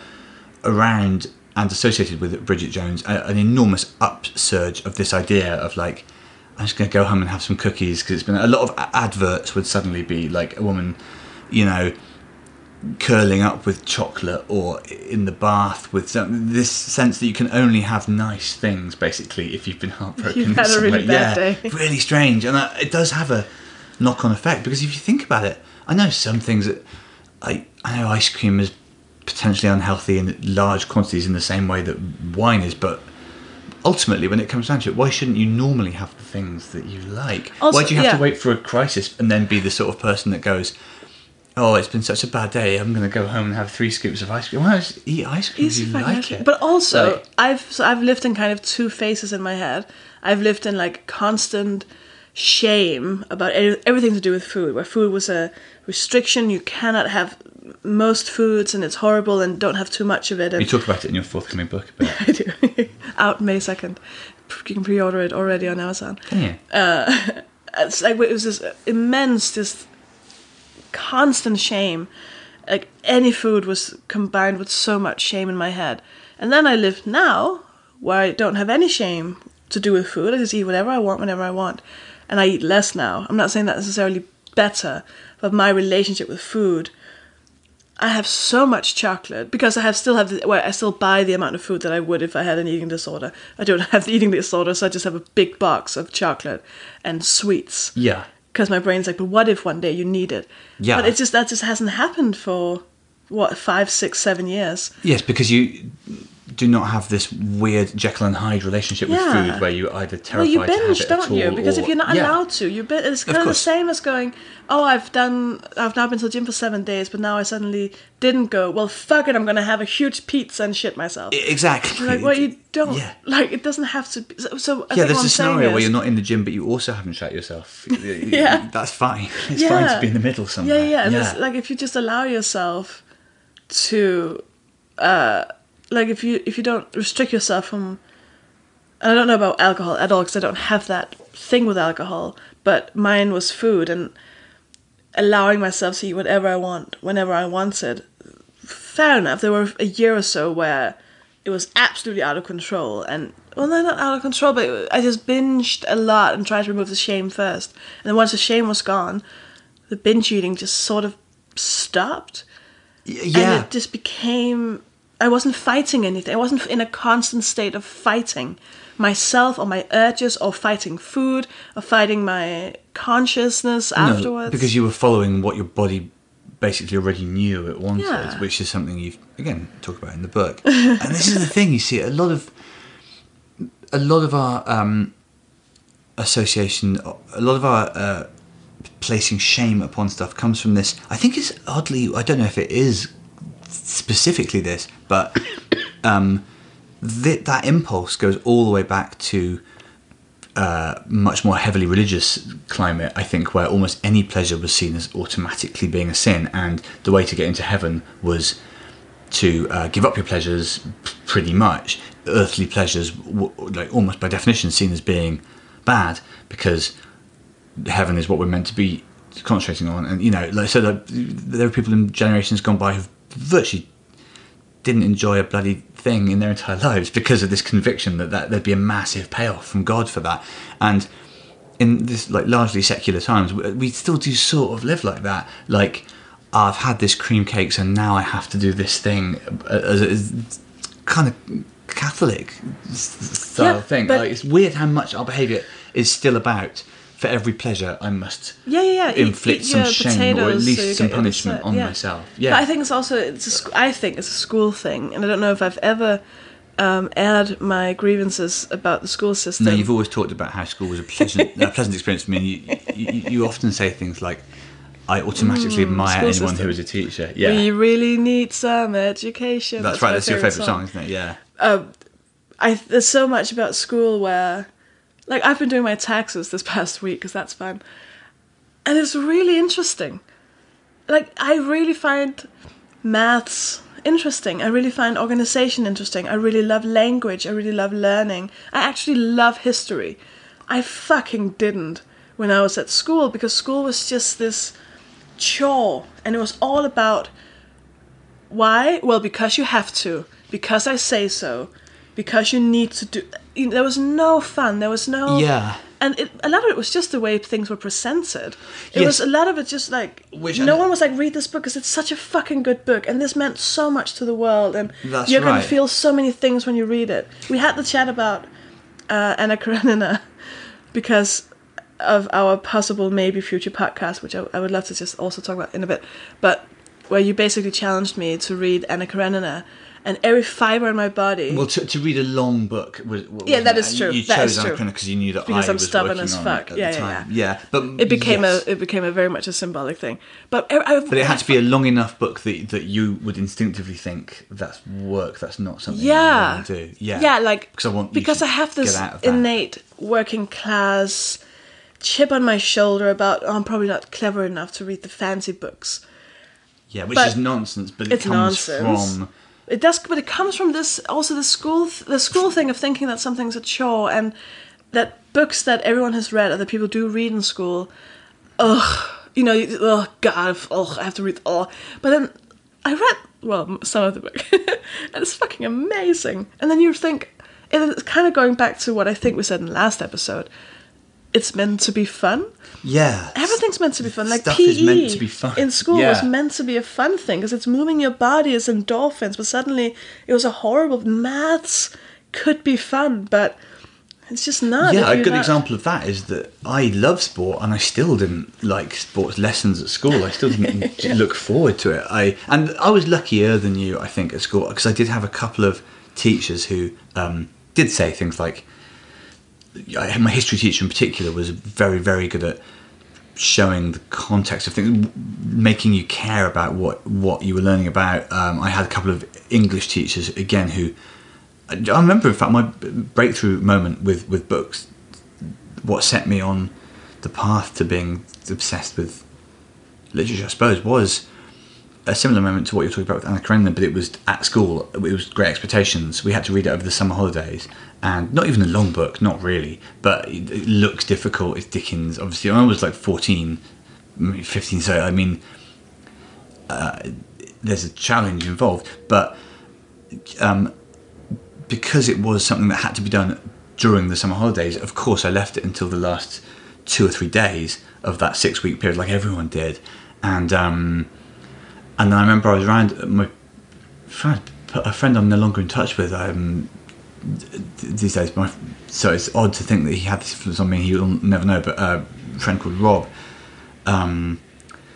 Speaker 1: around and associated with Bridget Jones a, an enormous upsurge of this idea of like I'm just going to go home and have some cookies because it's been a lot of adverts would suddenly be like a woman, you know, curling up with chocolate or in the bath with some, this sense that you can only have nice things basically if you've been heartbroken.
Speaker 2: You've had a really bad
Speaker 1: yeah,
Speaker 2: day.
Speaker 1: Really strange, and uh, it does have a knock-on effect because if you think about it, I know some things that I I know ice cream is potentially unhealthy in large quantities in the same way that wine is, but ultimately, when it comes down to it, why shouldn't you normally have the things that you like?
Speaker 2: Also-
Speaker 1: why do you have
Speaker 2: yeah.
Speaker 1: to wait for a crisis and then be the sort of person that goes, "Oh, it's been such a bad day. I'm going to go home and have three scoops of ice cream." Well, just eat ice cream if
Speaker 2: Easy
Speaker 1: you like it.
Speaker 2: But also, I've so I've lived in kind of two phases in my head. I've lived in like constant shame about everything to do with food, where food was a restriction. You cannot have most foods, and it's horrible, and don't have too much of it. And
Speaker 1: you talk about it in your forthcoming book. But
Speaker 2: I do. Out May second. You can pre-order it already on Amazon.
Speaker 1: Oh, can you?
Speaker 2: Uh, it's like it was this immense, this constant shame. Like any food was combined with so much shame in my head. And then I live now where I don't have any shame to do with food. I just eat whatever I want whenever I want. And I eat less now. I'm not saying that necessarily better, but my relationship with food I have so much chocolate because I have still have the, well, I still buy the amount of food that I would if I had an eating disorder. I don't have the eating disorder, so I just have a big box of chocolate and sweets
Speaker 1: yeah.
Speaker 2: because my brain's like, but what if one day you need it?
Speaker 1: Yeah.
Speaker 2: But it just that just hasn't happened for what five, six, seven years.
Speaker 1: Yes, because you do not have this weird Jekyll and Hyde relationship with food where you're either
Speaker 2: Well,
Speaker 1: terrified
Speaker 2: you
Speaker 1: to have
Speaker 2: binge,
Speaker 1: it
Speaker 2: don't you? Because
Speaker 1: or-
Speaker 2: if you're not
Speaker 1: Yeah.
Speaker 2: allowed to, you bin- it's kind of, the same as going, oh, I've done, I've now been to the gym for seven days, but now I suddenly didn't go. Well, fuck it, I'm gonna have a huge pizza and shit myself.
Speaker 1: Exactly.
Speaker 2: like, well, you don't.
Speaker 1: Yeah.
Speaker 2: Like, it doesn't have to. Be, so, I
Speaker 1: yeah, there's
Speaker 2: a
Speaker 1: a
Speaker 2: I'm saying
Speaker 1: scenario where
Speaker 2: is-
Speaker 1: you're not in the gym, but you also haven't shot yourself.
Speaker 2: Yeah.
Speaker 1: that's fine. It's fine to be in the middle somewhere.
Speaker 2: Yeah, yeah. It's like if you just allow yourself to, uh, like if you if you don't restrict yourself from, and I don't know about alcohol at all because I don't have that thing with alcohol, but mine was food and allowing myself to eat whatever I want whenever I wanted. Fair enough. There were a year or so where it was absolutely out of control and. Well, no, not out of control, but I just binged a lot and tried to remove the shame first. And then once the shame was gone, the binge eating just sort of stopped.
Speaker 1: Y-
Speaker 2: And it just became. I wasn't fighting anything. I wasn't in a constant state of fighting myself or my urges or fighting food or fighting my consciousness
Speaker 1: No,
Speaker 2: afterwards.
Speaker 1: because you were following what your body basically already knew it wanted,
Speaker 2: Yeah.
Speaker 1: which is something you've again talk about in the book. and this is the thing you see a lot of a lot of our um, association, a lot of our uh, placing shame upon stuff comes from this. I think it's oddly. I don't know if it is specifically this, but um, th- that impulse goes all the way back to uh, much more heavily religious climate, I think, where almost any pleasure was seen as automatically being a sin, and the way to get into heaven was to uh, give up your pleasures, pretty much. Earthly pleasures, like almost by definition, seen as being bad because heaven is what we're meant to be concentrating on, and you know, like so, that there are people in generations gone by who virtually didn't enjoy a bloody thing in their entire lives because of this conviction that, that there'd be a massive payoff from God for that. And in this like largely secular times, we we still do sort of live like that. Like I've had this cream cake, so now I have to do this thing uh, as, as kind of Catholic style
Speaker 2: Yeah,
Speaker 1: thing. Like it's weird how much our behaviour is still about for every pleasure, I must
Speaker 2: Yeah, yeah, yeah.
Speaker 1: Inflict
Speaker 2: eat
Speaker 1: some
Speaker 2: your
Speaker 1: shame or at
Speaker 2: potatoes so
Speaker 1: least some punishment
Speaker 2: upset,
Speaker 1: on
Speaker 2: yeah.
Speaker 1: myself.
Speaker 2: But I think it's also it's a, sc- I think it's a school thing, and I don't know if I've ever um, aired my grievances about the school system.
Speaker 1: No, you've always talked about how school was a pleasant, a pleasant experience for me. And you, you, you often say things like, "I automatically admire anyone
Speaker 2: system.
Speaker 1: who is a teacher." Yeah,
Speaker 2: We really need some education.
Speaker 1: that's, right.
Speaker 2: my
Speaker 1: That's your favorite
Speaker 2: favourite
Speaker 1: song, isn't it? Yeah.
Speaker 2: I there's so much about school where, like, I've been doing my taxes this past week because that's fun, and it's really interesting. Like, I really find maths interesting. I really find organization interesting. I really love language. I really love learning. I actually love history. I fucking didn't when I was at school because school was just this chore, and it was all about why? Well, because you have to. Because I say so. Because you need to do. You know, there was no fun. There was no.
Speaker 1: Yeah.
Speaker 2: And it, a lot of it was just the way things were presented. It
Speaker 1: Yes.
Speaker 2: was a lot of it just like
Speaker 1: Which
Speaker 2: no one was like read this book because it's such a fucking good book and this meant so much to the world and
Speaker 1: That's
Speaker 2: you're gonna feel so many things when you read it. We had the chat about uh, Anna Karenina because of our possible maybe future podcast, which I, I would love to just also talk about in a bit, but where you basically challenged me to read Anna Karenina, and every fiber in my body.
Speaker 1: Well, to, to read a long book was, was
Speaker 2: Yeah, that is true.
Speaker 1: You
Speaker 2: That
Speaker 1: chose. Anna because you knew that
Speaker 2: Because
Speaker 1: I
Speaker 2: I'm
Speaker 1: was
Speaker 2: stubborn as fuck. Yeah,
Speaker 1: the
Speaker 2: yeah,
Speaker 1: time. yeah. But
Speaker 2: it became
Speaker 1: yes.
Speaker 2: a it became a very much a symbolic thing, but I, I,
Speaker 1: But it had to be a long enough book that that you would instinctively think that's work. That's not something
Speaker 2: yeah
Speaker 1: do. Yeah,
Speaker 2: yeah like
Speaker 1: because I want
Speaker 2: because I have this
Speaker 1: get out of that.
Speaker 2: innate working class chip on my shoulder about oh, I'm probably not clever enough to read the fancy books.
Speaker 1: Yeah, which
Speaker 2: but
Speaker 1: is nonsense. But it
Speaker 2: It's
Speaker 1: comes
Speaker 2: nonsense.
Speaker 1: from
Speaker 2: It does, but it comes from this also the school the school thing of thinking that something's a chore and that books that everyone has read or that people do read in school. Ugh, you know, oh god, oh I have to read. all. but then I read well some of the book, and it's fucking amazing. And then you think it's kind of going back to what I think we said in the last episode. It's meant to be fun.
Speaker 1: yeah.
Speaker 2: Everything's meant to be fun. Like
Speaker 1: Stuff
Speaker 2: PE
Speaker 1: is meant to be fun.
Speaker 2: in school was meant to be a fun thing because it's moving your body, it's endorphins. But suddenly it was a horrible maths could be fun, but it's just not.
Speaker 1: Yeah, a good
Speaker 2: not-
Speaker 1: example of that is that I love sport and I still didn't like sports lessons at school. I still didn't look forward to it. I and I was luckier than you, I think, at school because I did have a couple of teachers who um, did say things like, I, my history teacher in particular was very, very good at showing the context of things, making you care about what what you were learning about. Um, I had a couple of English teachers again who I remember, in fact, my breakthrough moment with with books. What set me on the path to being obsessed with literature, I suppose, was a similar moment to what you're talking about with Anna Karenina, but it was at school. It was Great Expectations. We had to read it over the summer holidays, and not even a long book, not really, but it, it looks difficult. It's Dickens, obviously. I was like 14, 15, so I mean, uh, there's a challenge involved, but um, because it was something that had to be done during the summer holidays, of course, I left it until the last two or three days of that six week period, like everyone did, and. Um, and then I remember I was around my friend, a friend I'm no longer in touch with um, these days. My, so it's odd to think that he had this influence on me. He'll never know. But uh, a friend called Rob. Um,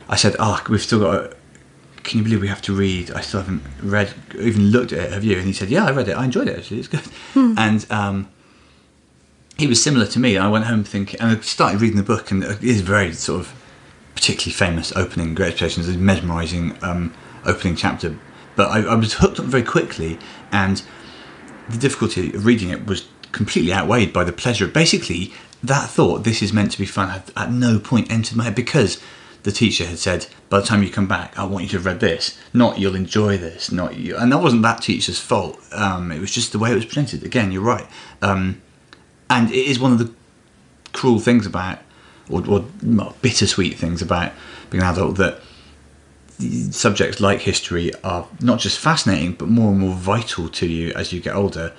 Speaker 1: I said, "Oh, we've still got. A, can you believe we have to read? I still haven't read, even looked at it. Have you?" And he said, "Yeah, I read it. I enjoyed it. Actually, it's good." And um, he was similar to me. I went home thinking, and I started reading the book, and it is very sort of particularly famous opening Great Expectations, a mesmerising um, opening chapter. But I, I was hooked up very quickly, and the difficulty of reading it was completely outweighed by the pleasure. Basically, that thought, this is meant to be fun, had at no point entered my head because the teacher had said, by the time you come back, I want you to have read this, not you'll enjoy this, not you. And that wasn't that teacher's fault. Um, it was just the way it was presented. Again, you're right. Um, and it is one of the cruel things about, or, or bittersweet things about being an adult that subjects like history are not just fascinating but more and more vital to you as you get older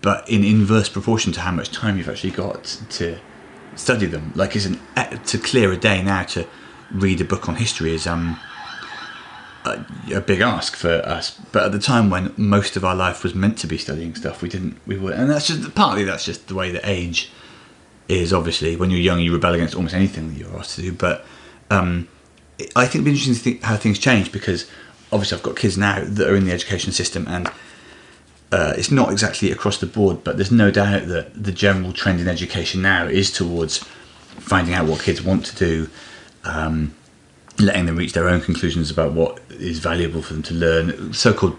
Speaker 1: but in inverse proportion to how much time you've actually got to study them. Like is an to clear a day now to read a book on history is um a, a big ask for us. But at the time when most of our life was meant to be studying stuff we didn't we were and that's just partly that's just the way that age is obviously when you're young you rebel against almost anything that you're asked to do. But um, I think it'd be interesting to think how things change because obviously I've got kids now that are in the education system and uh, it's not exactly across the board, but there's no doubt that the general trend in education now is towards finding out what kids want to do, um, letting them reach their own conclusions about what is valuable for them to learn, so-called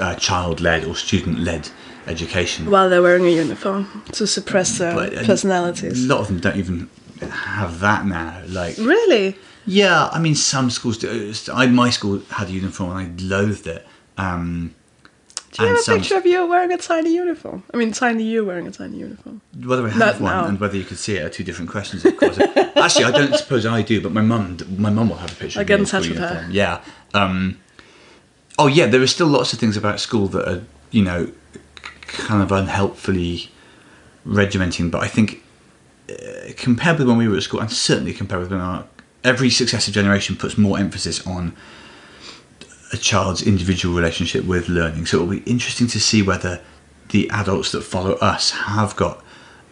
Speaker 1: uh, child-led or student-led education.
Speaker 2: While they're wearing a uniform to suppress their
Speaker 1: But, uh,
Speaker 2: personalities.
Speaker 1: A lot of them don't even have that now. Like,
Speaker 2: Really?
Speaker 1: yeah, I mean, some schools do. I, my school had a uniform and I loathed it. Um,
Speaker 2: Do you have a
Speaker 1: some-
Speaker 2: picture of you wearing a tiny uniform? I mean, tiny you wearing a tiny uniform.
Speaker 1: Whether I have
Speaker 2: Not
Speaker 1: one
Speaker 2: now.
Speaker 1: and whether you could see it are two different questions, of course. Actually, I don't suppose I do, but my mum, my mum will have a picture.
Speaker 2: I'll get in touch with her.
Speaker 1: Yeah. Um, oh yeah, there are still lots of things about school that are, you know, kind of unhelpfully regimenting. But I think uh, compared with when we were at school, and certainly compared with when our every successive generation puts more emphasis on a child's individual relationship with learning. So it'll be interesting to see whether the adults that follow us have got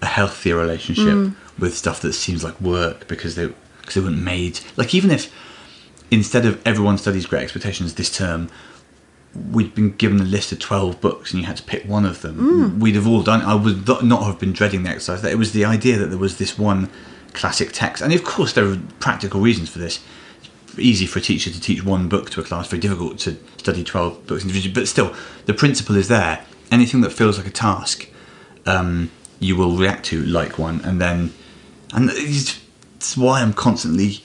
Speaker 1: a healthier relationship with stuff that seems like work because they because they weren't made like even if instead of everyone studies Great Expectations this term. We'd been given a list of twelve books, and you had to pick one of them. We'd have all done. I would not- not have been dreading the exercise. It was the idea that there was this one classic text, and of course there are practical reasons for this It's easy for a teacher to teach one book to a class, very difficult to study 12 books individually, but still, the principle is there. Anything that feels like a task, um, you will react to like one, and then, and it's, it's why I'm constantly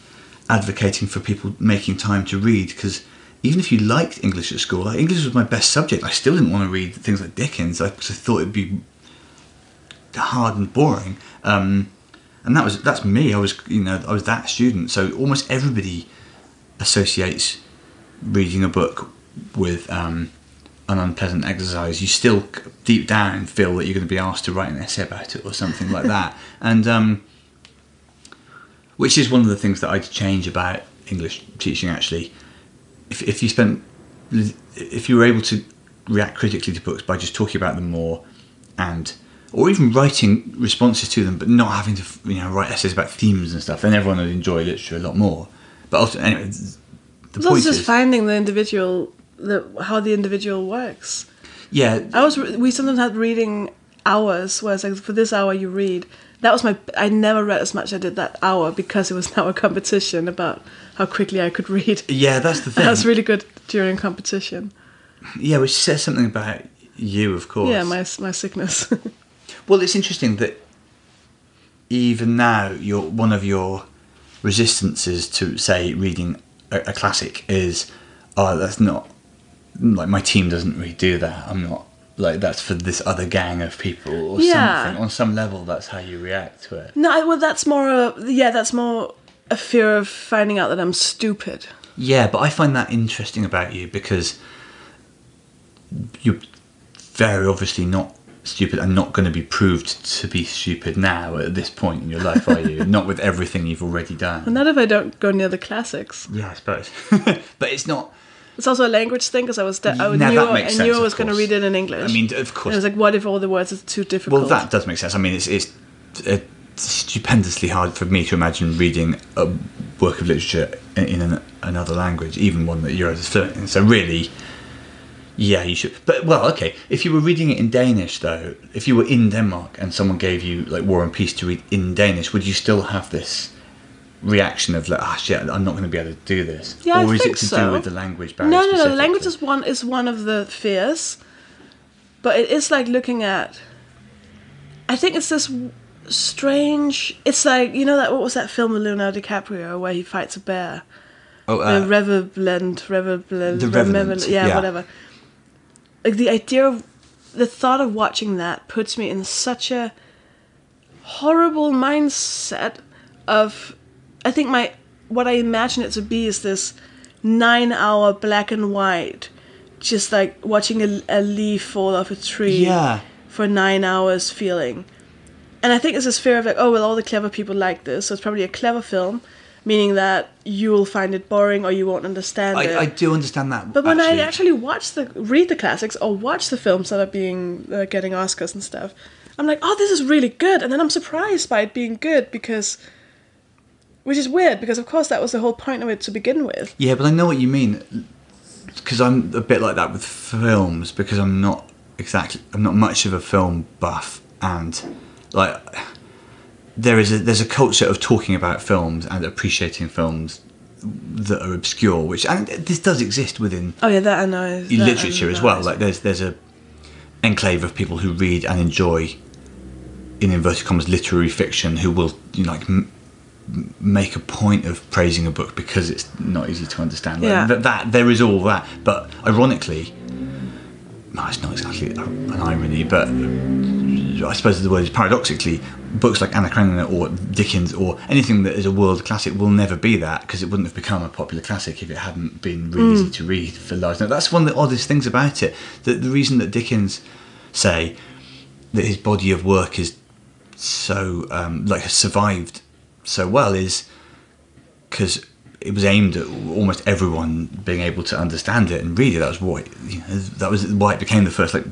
Speaker 1: advocating for people making time to read, because even if you liked English at school, like English was my best subject, I still didn't want to read things like Dickens, I, I thought it'd be hard and boring. Um, and that was that's me. I was you know I was that student. So almost everybody associates reading a book with um, an unpleasant exercise. You still deep down feel that you're going to be asked to write an essay about it or something like that. And um, which is one of the things that I'd change about English teaching. Actually, if if you spent if you were able to react critically to books by just talking about them more and or even writing responses to them, but not having to you know write essays about themes and stuff, then everyone would enjoy literature a lot more. But also, anyway, the
Speaker 2: It's
Speaker 1: point
Speaker 2: just
Speaker 1: is,
Speaker 2: finding the individual, the how the individual works.
Speaker 1: yeah,
Speaker 2: I was we sometimes had reading hours where it's like for this hour you read. That was my. I never read as much as I did that hour because it was now a competition about how quickly I could read.
Speaker 1: yeah, that's the thing.
Speaker 2: Was really good during competition.
Speaker 1: yeah, which says something about you, of course.
Speaker 2: Yeah, my my sickness.
Speaker 1: Well, it's interesting that even now, your one of your resistances to say reading a, a classic is, oh, that's not like my team doesn't really do that. I'm not like that's for this other gang of people or
Speaker 2: Yeah.
Speaker 1: something. On some level, that's how you react to it.
Speaker 2: no, well, that's more. A, yeah, that's more a fear of finding out that I'm stupid.
Speaker 1: Yeah, but I find that interesting about you because you're very obviously not stupid and not going to be proved to be stupid now at this point in your life, are you? not with everything you've already done.
Speaker 2: Well, Not if I don't go near the classics.
Speaker 1: Yeah, I suppose. but it's not.
Speaker 2: It's also a language thing because I was de- I
Speaker 1: Now
Speaker 2: knew
Speaker 1: that
Speaker 2: I
Speaker 1: makes
Speaker 2: knew I was going to read it in English.
Speaker 1: I mean, of
Speaker 2: And
Speaker 1: course.
Speaker 2: it was like, what if all the words are too difficult?
Speaker 1: well, that does make sense. I mean, it's, it's uh, stupendously hard for me to imagine reading a work of literature in, in an, another language, even one that you're as fluent in. So really, yeah, you should. But well, okay. If you were reading it in Danish, though, if you were in Denmark and someone gave you like War and Peace to read in Danish, would you still have this? Reaction of like, ah, shit, I'm not going to be able to do this,
Speaker 2: Yeah, I
Speaker 1: or is
Speaker 2: think
Speaker 1: it to
Speaker 2: so.
Speaker 1: do with the language barrier?
Speaker 2: No, no, no. The language is one is one of the fears, but it is like looking at. I think it's this strange. It's like you know that what was that film with Leonardo DiCaprio where he fights a bear?
Speaker 1: Oh,
Speaker 2: the
Speaker 1: uh,
Speaker 2: Revenant, Revenant,
Speaker 1: The Revenant,
Speaker 2: yeah,
Speaker 1: yeah.
Speaker 2: whatever. Like the idea of the thought of watching that puts me in such a horrible mindset of I think my what I imagine it to be is this nine hour black and white just like watching a, a leaf fall off a tree
Speaker 1: Yeah.
Speaker 2: for nine hours feeling. And I think it's this fear of like, oh well all the clever people like this, so it's probably a clever film, meaning that you will find it boring or you won't understand it.
Speaker 1: I, I do understand that.
Speaker 2: But when I actually watch the read the classics or watch the films that are being uh, getting Oscars and stuff, I'm like, oh, this is really good, and then I'm surprised by it being good because, which is weird because of course that was the whole point of it to begin with.
Speaker 1: Yeah, but I know what you mean because I'm a bit like that with films because I'm not exactly I'm not much of a film buff and like there is a there's a culture of talking about films and appreciating films that are obscure which and this does exist within
Speaker 2: Oh yeah, that I know. that I
Speaker 1: literature as well like there's there's a enclave of people who read and enjoy in inverted commas literary fiction who will you know, like make a point of praising a book because it's not easy to understand.
Speaker 2: Yeah.
Speaker 1: that, that there is all that, but ironically, no, it's not exactly an irony, but I suppose the word is paradoxically, books like Anna Karenina or Dickens or anything that is a world classic will never be that because it wouldn't have become a popular classic if it hadn't been really easy to read for large. Now, that's one of the oddest things about it. That the reason that Dickens say that his body of work is so um, like has survived so well is because it was aimed at almost everyone being able to understand it and read it. That was why you know, that was why it became the first like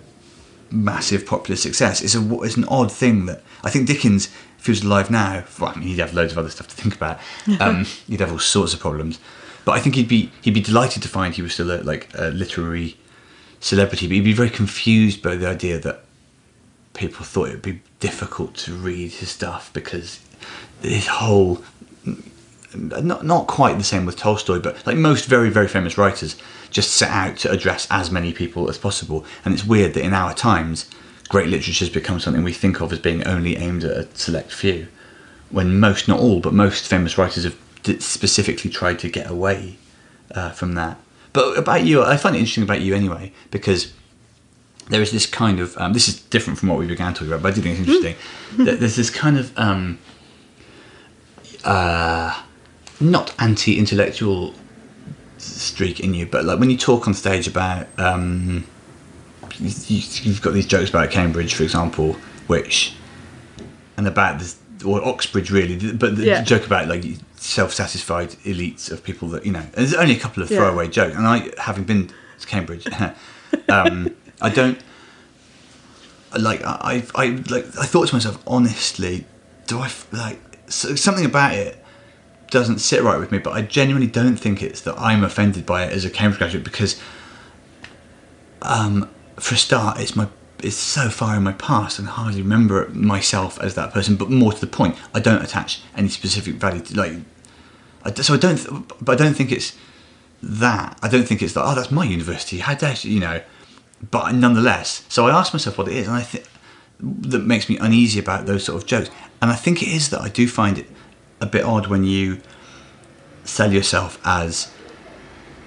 Speaker 1: massive popular success. It's a it's an odd thing that I think Dickens, if he was alive now, well, I mean, he'd have loads of other stuff to think about. Um, he'd have all sorts of problems, but I think he'd be he'd be delighted to find he was still a, like a literary celebrity. But he'd be very confused by the idea that people thought it would be difficult to read his stuff because his whole not not quite the same with Tolstoy, but like most very very famous writers, just set out to address as many people as possible. And it's weird that in our times, great literature has become something we think of as being only aimed at a select few, when most, not all, but most famous writers have specifically tried to get away uh, from that. But about you, I find it interesting about you anyway because there is this kind of um, this is different from what we began talking about, but I do think it's interesting. that there's this kind of um, uh, not anti-intellectual streak in you, but like when you talk on stage about um, you, you've got these jokes about Cambridge, for example, which and about this or Oxbridge really, but the
Speaker 2: Yeah.
Speaker 1: joke about like self-satisfied elites of people that you know. There's only a couple of
Speaker 2: Yeah.
Speaker 1: throwaway jokes, and I, having been to Cambridge, um, I don't like I I like I thought to myself honestly, do I like so, something about it doesn't sit right with me, but I genuinely don't think it's that I'm offended by it as a Cambridge graduate because, um, for a start, it's my it's so far in my past and I hardly remember myself as that person. But more to the point, I don't attach any specific value to like. I, so I don't, but I don't think it's that. I don't think it's that. Oh, that's my university. How dare you? Know. But nonetheless, so I asked myself what it is, and I think that makes me uneasy about those sort of jokes. And I think it is that I do find it a bit odd when you sell yourself as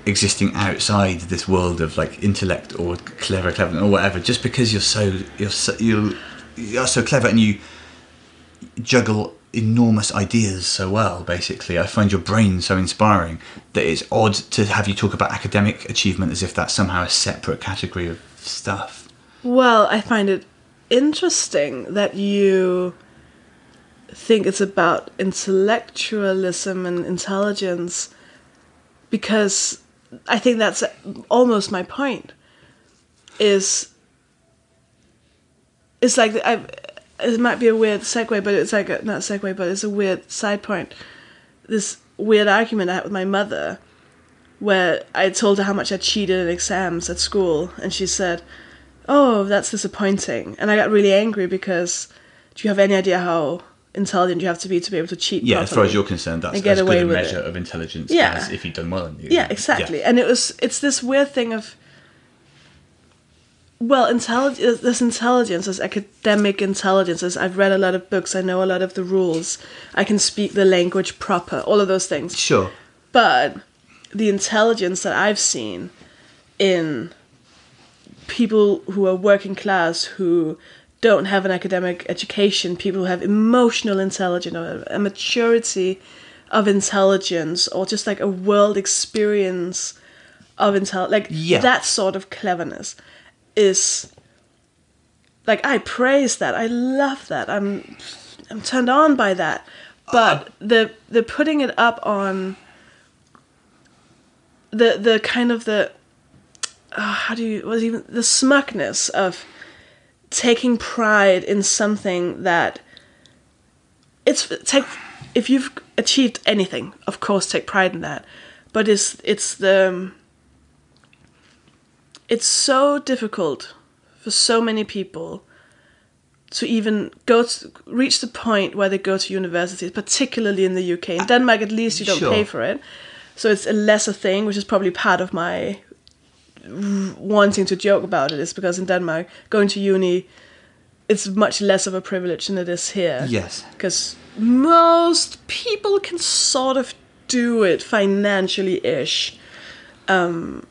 Speaker 1: existing outside this world of like intellect or clever, clever or whatever, just because you're so you're so, you're, you're so clever and you juggle enormous ideas so well. Basically, I find your brain so inspiring that it's odd to have you talk about academic achievement as if that's somehow a separate category of stuff.
Speaker 2: Well, I find it interesting that you think it's about intellectualism and intelligence because I think that's almost my point. Is it's like I it might be a weird segue, but it's like a, not segue, but it's a weird side point. This weird argument I had with my mother, where I told her how much I cheated in exams at school, and she said, "Oh, that's disappointing," and I got really angry because do you have any idea how intelligent you have to be to be able to cheat?
Speaker 1: Yeah, as far as you're concerned, that's
Speaker 2: And get
Speaker 1: as
Speaker 2: away
Speaker 1: good a
Speaker 2: with
Speaker 1: measure
Speaker 2: it.
Speaker 1: of intelligence
Speaker 2: Yeah.
Speaker 1: as if you'd done well in the
Speaker 2: Yeah, exactly. And it was it's this weird thing of well, intelligence. This intelligence, this academic intelligence. I've read a lot of books. I know a lot of the rules. I can speak the language proper. All of those things.
Speaker 1: Sure.
Speaker 2: But the intelligence that I've seen in people who are working class who don't have an academic education, people who have emotional intelligence or a maturity of intelligence or just like a world experience of intel like
Speaker 1: Yeah.
Speaker 2: that sort of cleverness is like I praise that. I love that. I'm I'm turned on by that. But uh, the the putting it up on the the kind of the uh, how do you what is even the smugness of taking pride in something that it's take if you've achieved anything, of course, take pride in that. But it's it's the it's so difficult for so many people to even go to reach the point where they go to universities, particularly in the UK. In Denmark, at least you don't
Speaker 1: Sure.
Speaker 2: pay for it, so it's a lesser thing, which is probably part of my wanting to joke about it. Is because in Denmark, going to uni, it's much less of a privilege than it is here.
Speaker 1: Yes.
Speaker 2: because most people can sort of do it financially ish. Um,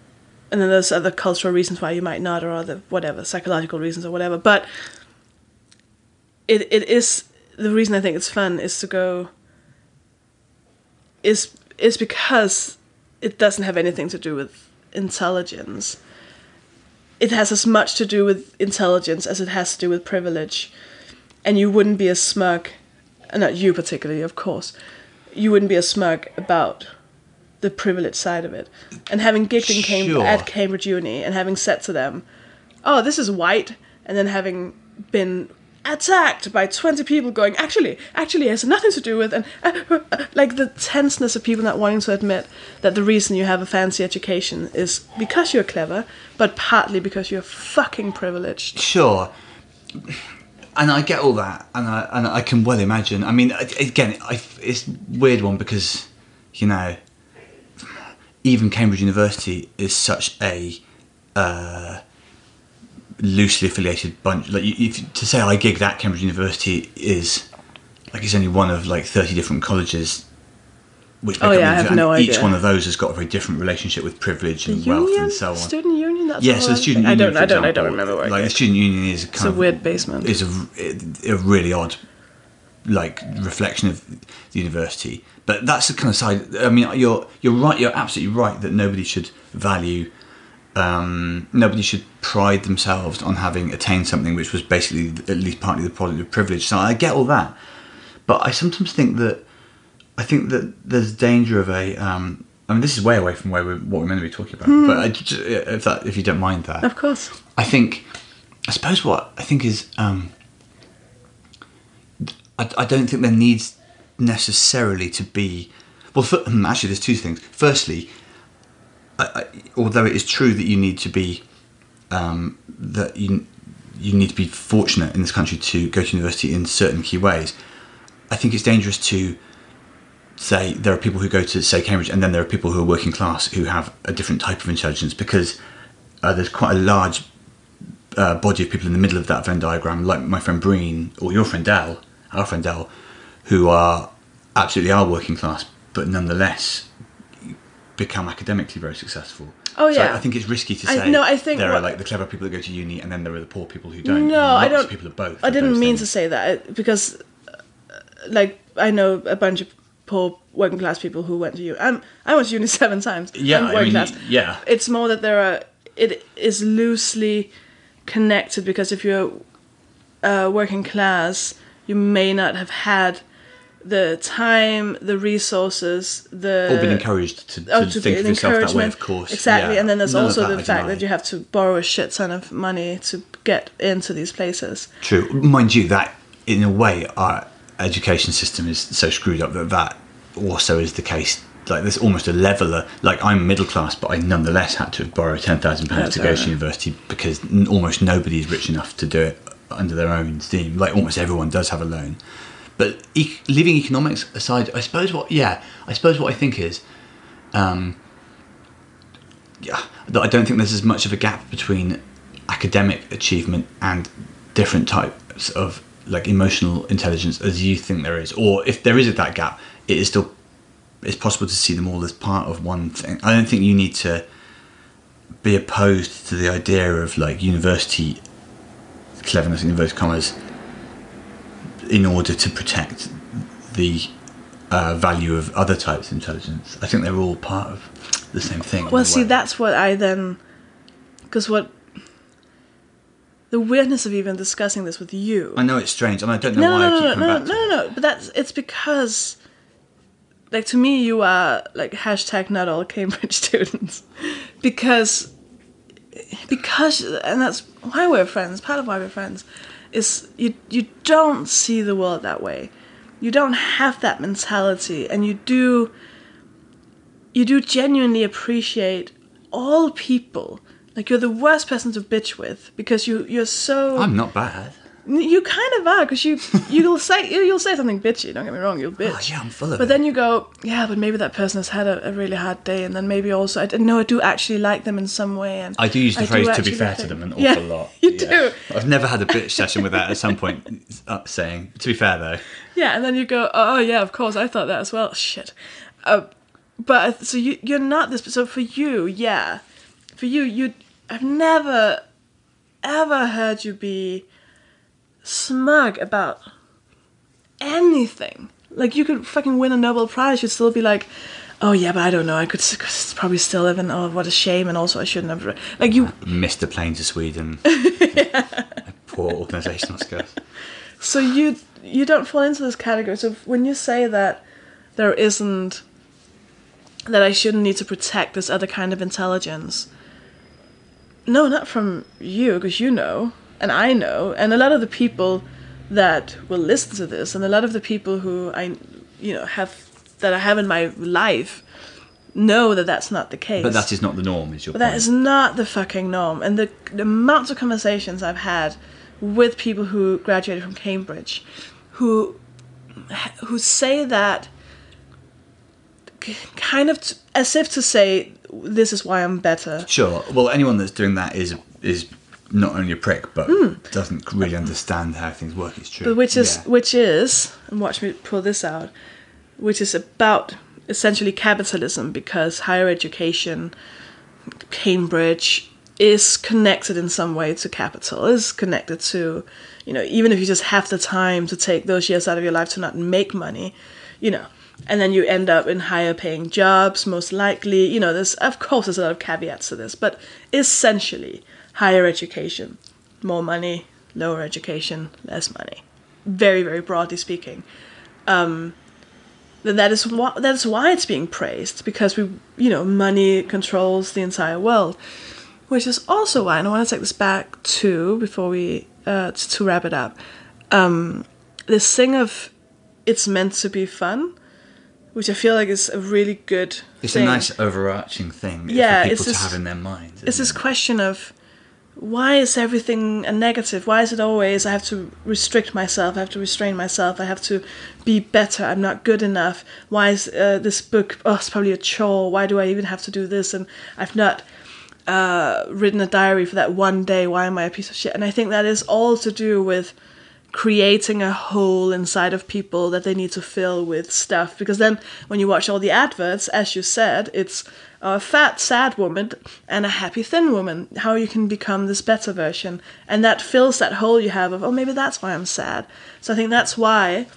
Speaker 2: and then there's other cultural reasons why you might not, or other whatever psychological reasons or whatever. But it it is the reason I think it's fun is to go. Is is because it doesn't have anything to do with intelligence. It has as much to do with intelligence as it has to do with privilege, and you wouldn't be as smug, uh, not you particularly, of course. You wouldn't be as smug about the privilege side of it, and having gigged in Cam-
Speaker 1: Sure.
Speaker 2: at Cambridge Uni and having said to them, "Oh, this is white," and then having been attacked by 20 people going actually actually it has nothing to do with and uh, uh, uh," like the tenseness of people not wanting to admit that the reason you have a fancy education is because you're clever but partly because you're fucking privileged
Speaker 1: Sure. And I get all that, and I and I can well imagine. I mean, again, I, it's weird one because, you know, even Cambridge University is such a uh, loosely affiliated bunch. Like, if, to say I gigged at Cambridge University is like it's only one of like thirty different colleges. Which
Speaker 2: Oh, yeah, I have no
Speaker 1: each one of those has got a very different relationship with privilege
Speaker 2: the
Speaker 1: and wealth
Speaker 2: union
Speaker 1: and so on.
Speaker 2: student union that's
Speaker 1: Yeah, so the student union.
Speaker 2: I don't I don't I don't remember where
Speaker 1: Like the student union is a kind
Speaker 2: it's a weird basement
Speaker 1: is a, a really odd like reflection of the university. But that's the kind of side. I mean, you're you're right. You're absolutely right that nobody should value. Um, nobody should pride themselves on having attained something which was basically at least partly the product of privilege. So I get all that, but I sometimes think that I think that there's danger of a. Um, I mean, this is way away from where we're, what we're meant to be talking about. But I, if that, if you don't mind that,
Speaker 2: of course
Speaker 1: I think, I suppose what I think is, um, I, I don't think there needs necessarily to be. Well, for, hmm, actually, there's two things. Firstly, I, although it is true that you need to be, um, that you you need to be fortunate in this country to go to university in certain key ways. I think it's dangerous to say there are people who go to say Cambridge and then there are people who are working class who have a different type of intelligence because uh, there's quite a large uh, body of people in the middle of that Venn diagram, like my friend Breen or your friend Dal, our friend Dal, who are absolutely are working class, but nonetheless become academically very successful.
Speaker 2: Oh,
Speaker 1: So
Speaker 2: yeah.
Speaker 1: I think it's risky to
Speaker 2: I-
Speaker 1: say
Speaker 2: no, I think
Speaker 1: there are like the clever people that go to uni, and then there are the poor people who don't.
Speaker 2: No, I don't.
Speaker 1: People are both.
Speaker 2: I didn't mean to say that because, uh, like, I know a bunch of poor working class people who went to uni. I'm, I went to uni seven times.
Speaker 1: Yeah, I
Speaker 2: working
Speaker 1: mean,
Speaker 2: class.
Speaker 1: yeah.
Speaker 2: It's more that there are. It is loosely connected because if you're uh, working class, you may not have had the time, the resources, the
Speaker 1: Or been encouraged to, to
Speaker 2: oh, to
Speaker 1: think of yourself that way, of course.
Speaker 2: Exactly,
Speaker 1: Yeah.
Speaker 2: and then there's
Speaker 1: None
Speaker 2: also the fact that you have to borrow a shit ton of money to get into these places.
Speaker 1: True, mind you, that in a way our education system is so screwed up that that also is the case. Like there's almost a leveler. Like I'm middle class, but I nonetheless had to borrow ten thousand pounds to go to university because n- almost nobody is rich enough to do it under their own steam. Like almost everyone does have a loan. But e- leaving economics aside, I suppose what yeah, I suppose what I think is um, yeah, that I don't think there's as much of a gap between academic achievement and different types of like emotional intelligence as you think there is, or if there is that gap, it is still it's possible to see them all as part of one thing. I don't think you need to be opposed to the idea of like university cleverness, inverted commas, in order to protect the uh, value of other types of intelligence. I think they're all part of the same thing.
Speaker 2: Well, see,
Speaker 1: way.
Speaker 2: that's what I then. Because what. The weirdness of even discussing this with you.
Speaker 1: I know it's strange, and I don't know
Speaker 2: No,
Speaker 1: why
Speaker 2: no,
Speaker 1: I keep
Speaker 2: no,
Speaker 1: coming
Speaker 2: no,
Speaker 1: back
Speaker 2: no, no, no. But that's. It's because. Like, to me, you are, like, hashtag not all Cambridge students. Because because and that's why we're friends. Part of why we're friends is you you don't see the world that way. You don't have that mentality, and you do you do genuinely appreciate all people. Like you're the worst person to bitch with because you you're so
Speaker 1: I'm not bad.
Speaker 2: You kind of are because you you'll say you'll say something bitchy. Don't get me wrong, you'll bitch.
Speaker 1: Oh, yeah, I'm full of
Speaker 2: But
Speaker 1: it.
Speaker 2: then you go, yeah, but maybe that person has had a, a really hard day, and then maybe also I d- no, I do actually like them in some way. And
Speaker 1: I do use the phrase "to be fair to them" an awful
Speaker 2: Yeah,
Speaker 1: lot.
Speaker 2: You
Speaker 1: Yeah.
Speaker 2: do.
Speaker 1: I've never had a bitch session with that at some point. Uh, saying, "To be fair, though,
Speaker 2: Yeah, and then you go, oh yeah, of course, I thought that as well. Shit. Uh, but so you you're not this. So for you, yeah, for you, you I've never ever heard you be smug about anything. Like you could fucking win a Nobel Prize, you'd still be like, oh yeah, but I don't know. I could, probably still live in. Oh, what a shame, and also I shouldn't have. Like you,
Speaker 1: missed the plane to Sweden." Poor organisational skills.
Speaker 2: So you you don't fall into this category. So when you say that there isn't that I shouldn't need to protect this other kind of intelligence, no, not from you, because you know, and I know, and a lot of the people that will listen to this, and a lot of the people who I, you know, have that I have in my life, know that that's not the case.
Speaker 1: But that is not the norm. Is your
Speaker 2: But
Speaker 1: point?
Speaker 2: that is not the fucking norm. And the, the amounts of conversations I've had with people who graduated from Cambridge, who who say that kind of t- as if to say, "This is why I'm better."
Speaker 1: Sure. Well, anyone that's doing that is is not only a prick, but
Speaker 2: Hmm.
Speaker 1: doesn't really understand how things work. It's true.
Speaker 2: But which is
Speaker 1: Yeah.
Speaker 2: which is, and watch me pull this out, which is about essentially capitalism because higher education, Cambridge is connected in some way to capital, is connected to, you know, even if you just have the time to take those years out of your life to not make money, you know, and then you end up in higher paying jobs, most likely, you know, there's, of course, there's a lot of caveats to this, but essentially, higher education, more money, lower education, less money. Very, very broadly speaking then that is why that's why it's being praised because we you know money controls the entire world which is also why and i want to take this back to before we uh to, to wrap it up um this thing of it's meant to be fun which i feel like is a really good
Speaker 1: It's
Speaker 2: thing.
Speaker 1: a nice overarching thing
Speaker 2: Yeah,
Speaker 1: for people
Speaker 2: it's
Speaker 1: to have in their minds.
Speaker 2: it's
Speaker 1: isn't
Speaker 2: this
Speaker 1: it?
Speaker 2: question of why is everything a negative? Why is it always I have to restrict myself? I have to restrain myself. I have to be better. I'm not good enough. Why is uh, this book? Oh, it's probably a chore. Why do I even have to do this? And I've not uh, written a diary for that one day. Why am I a piece of shit? And I think that is all to do with creating a hole inside of people that they need to fill with stuff. Because then, when you watch all the adverts, as you said, it's a fat, sad woman and a happy, thin woman. How you can become this better version. And that fills that hole you have of, oh, maybe that's why I'm sad. So I think that's why,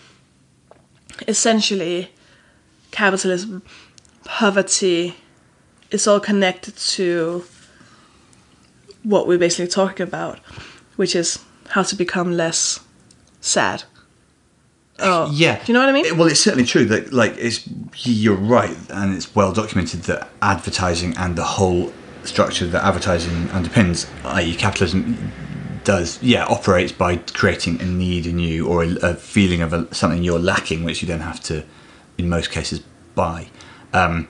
Speaker 2: essentially, capitalism, poverty, is all connected to what we're basically talking about, which is how to become less sad. Oh,
Speaker 1: Yeah.
Speaker 2: Do you know what I mean?
Speaker 1: It- well, it's certainly true that, like, it's you're right, and it's well documented that advertising and the whole structure that advertising underpins, i.e., capitalism, does yeah operates by creating a need in you or a, a feeling of a, something you're lacking, which you then have to, in most cases, buy. Um,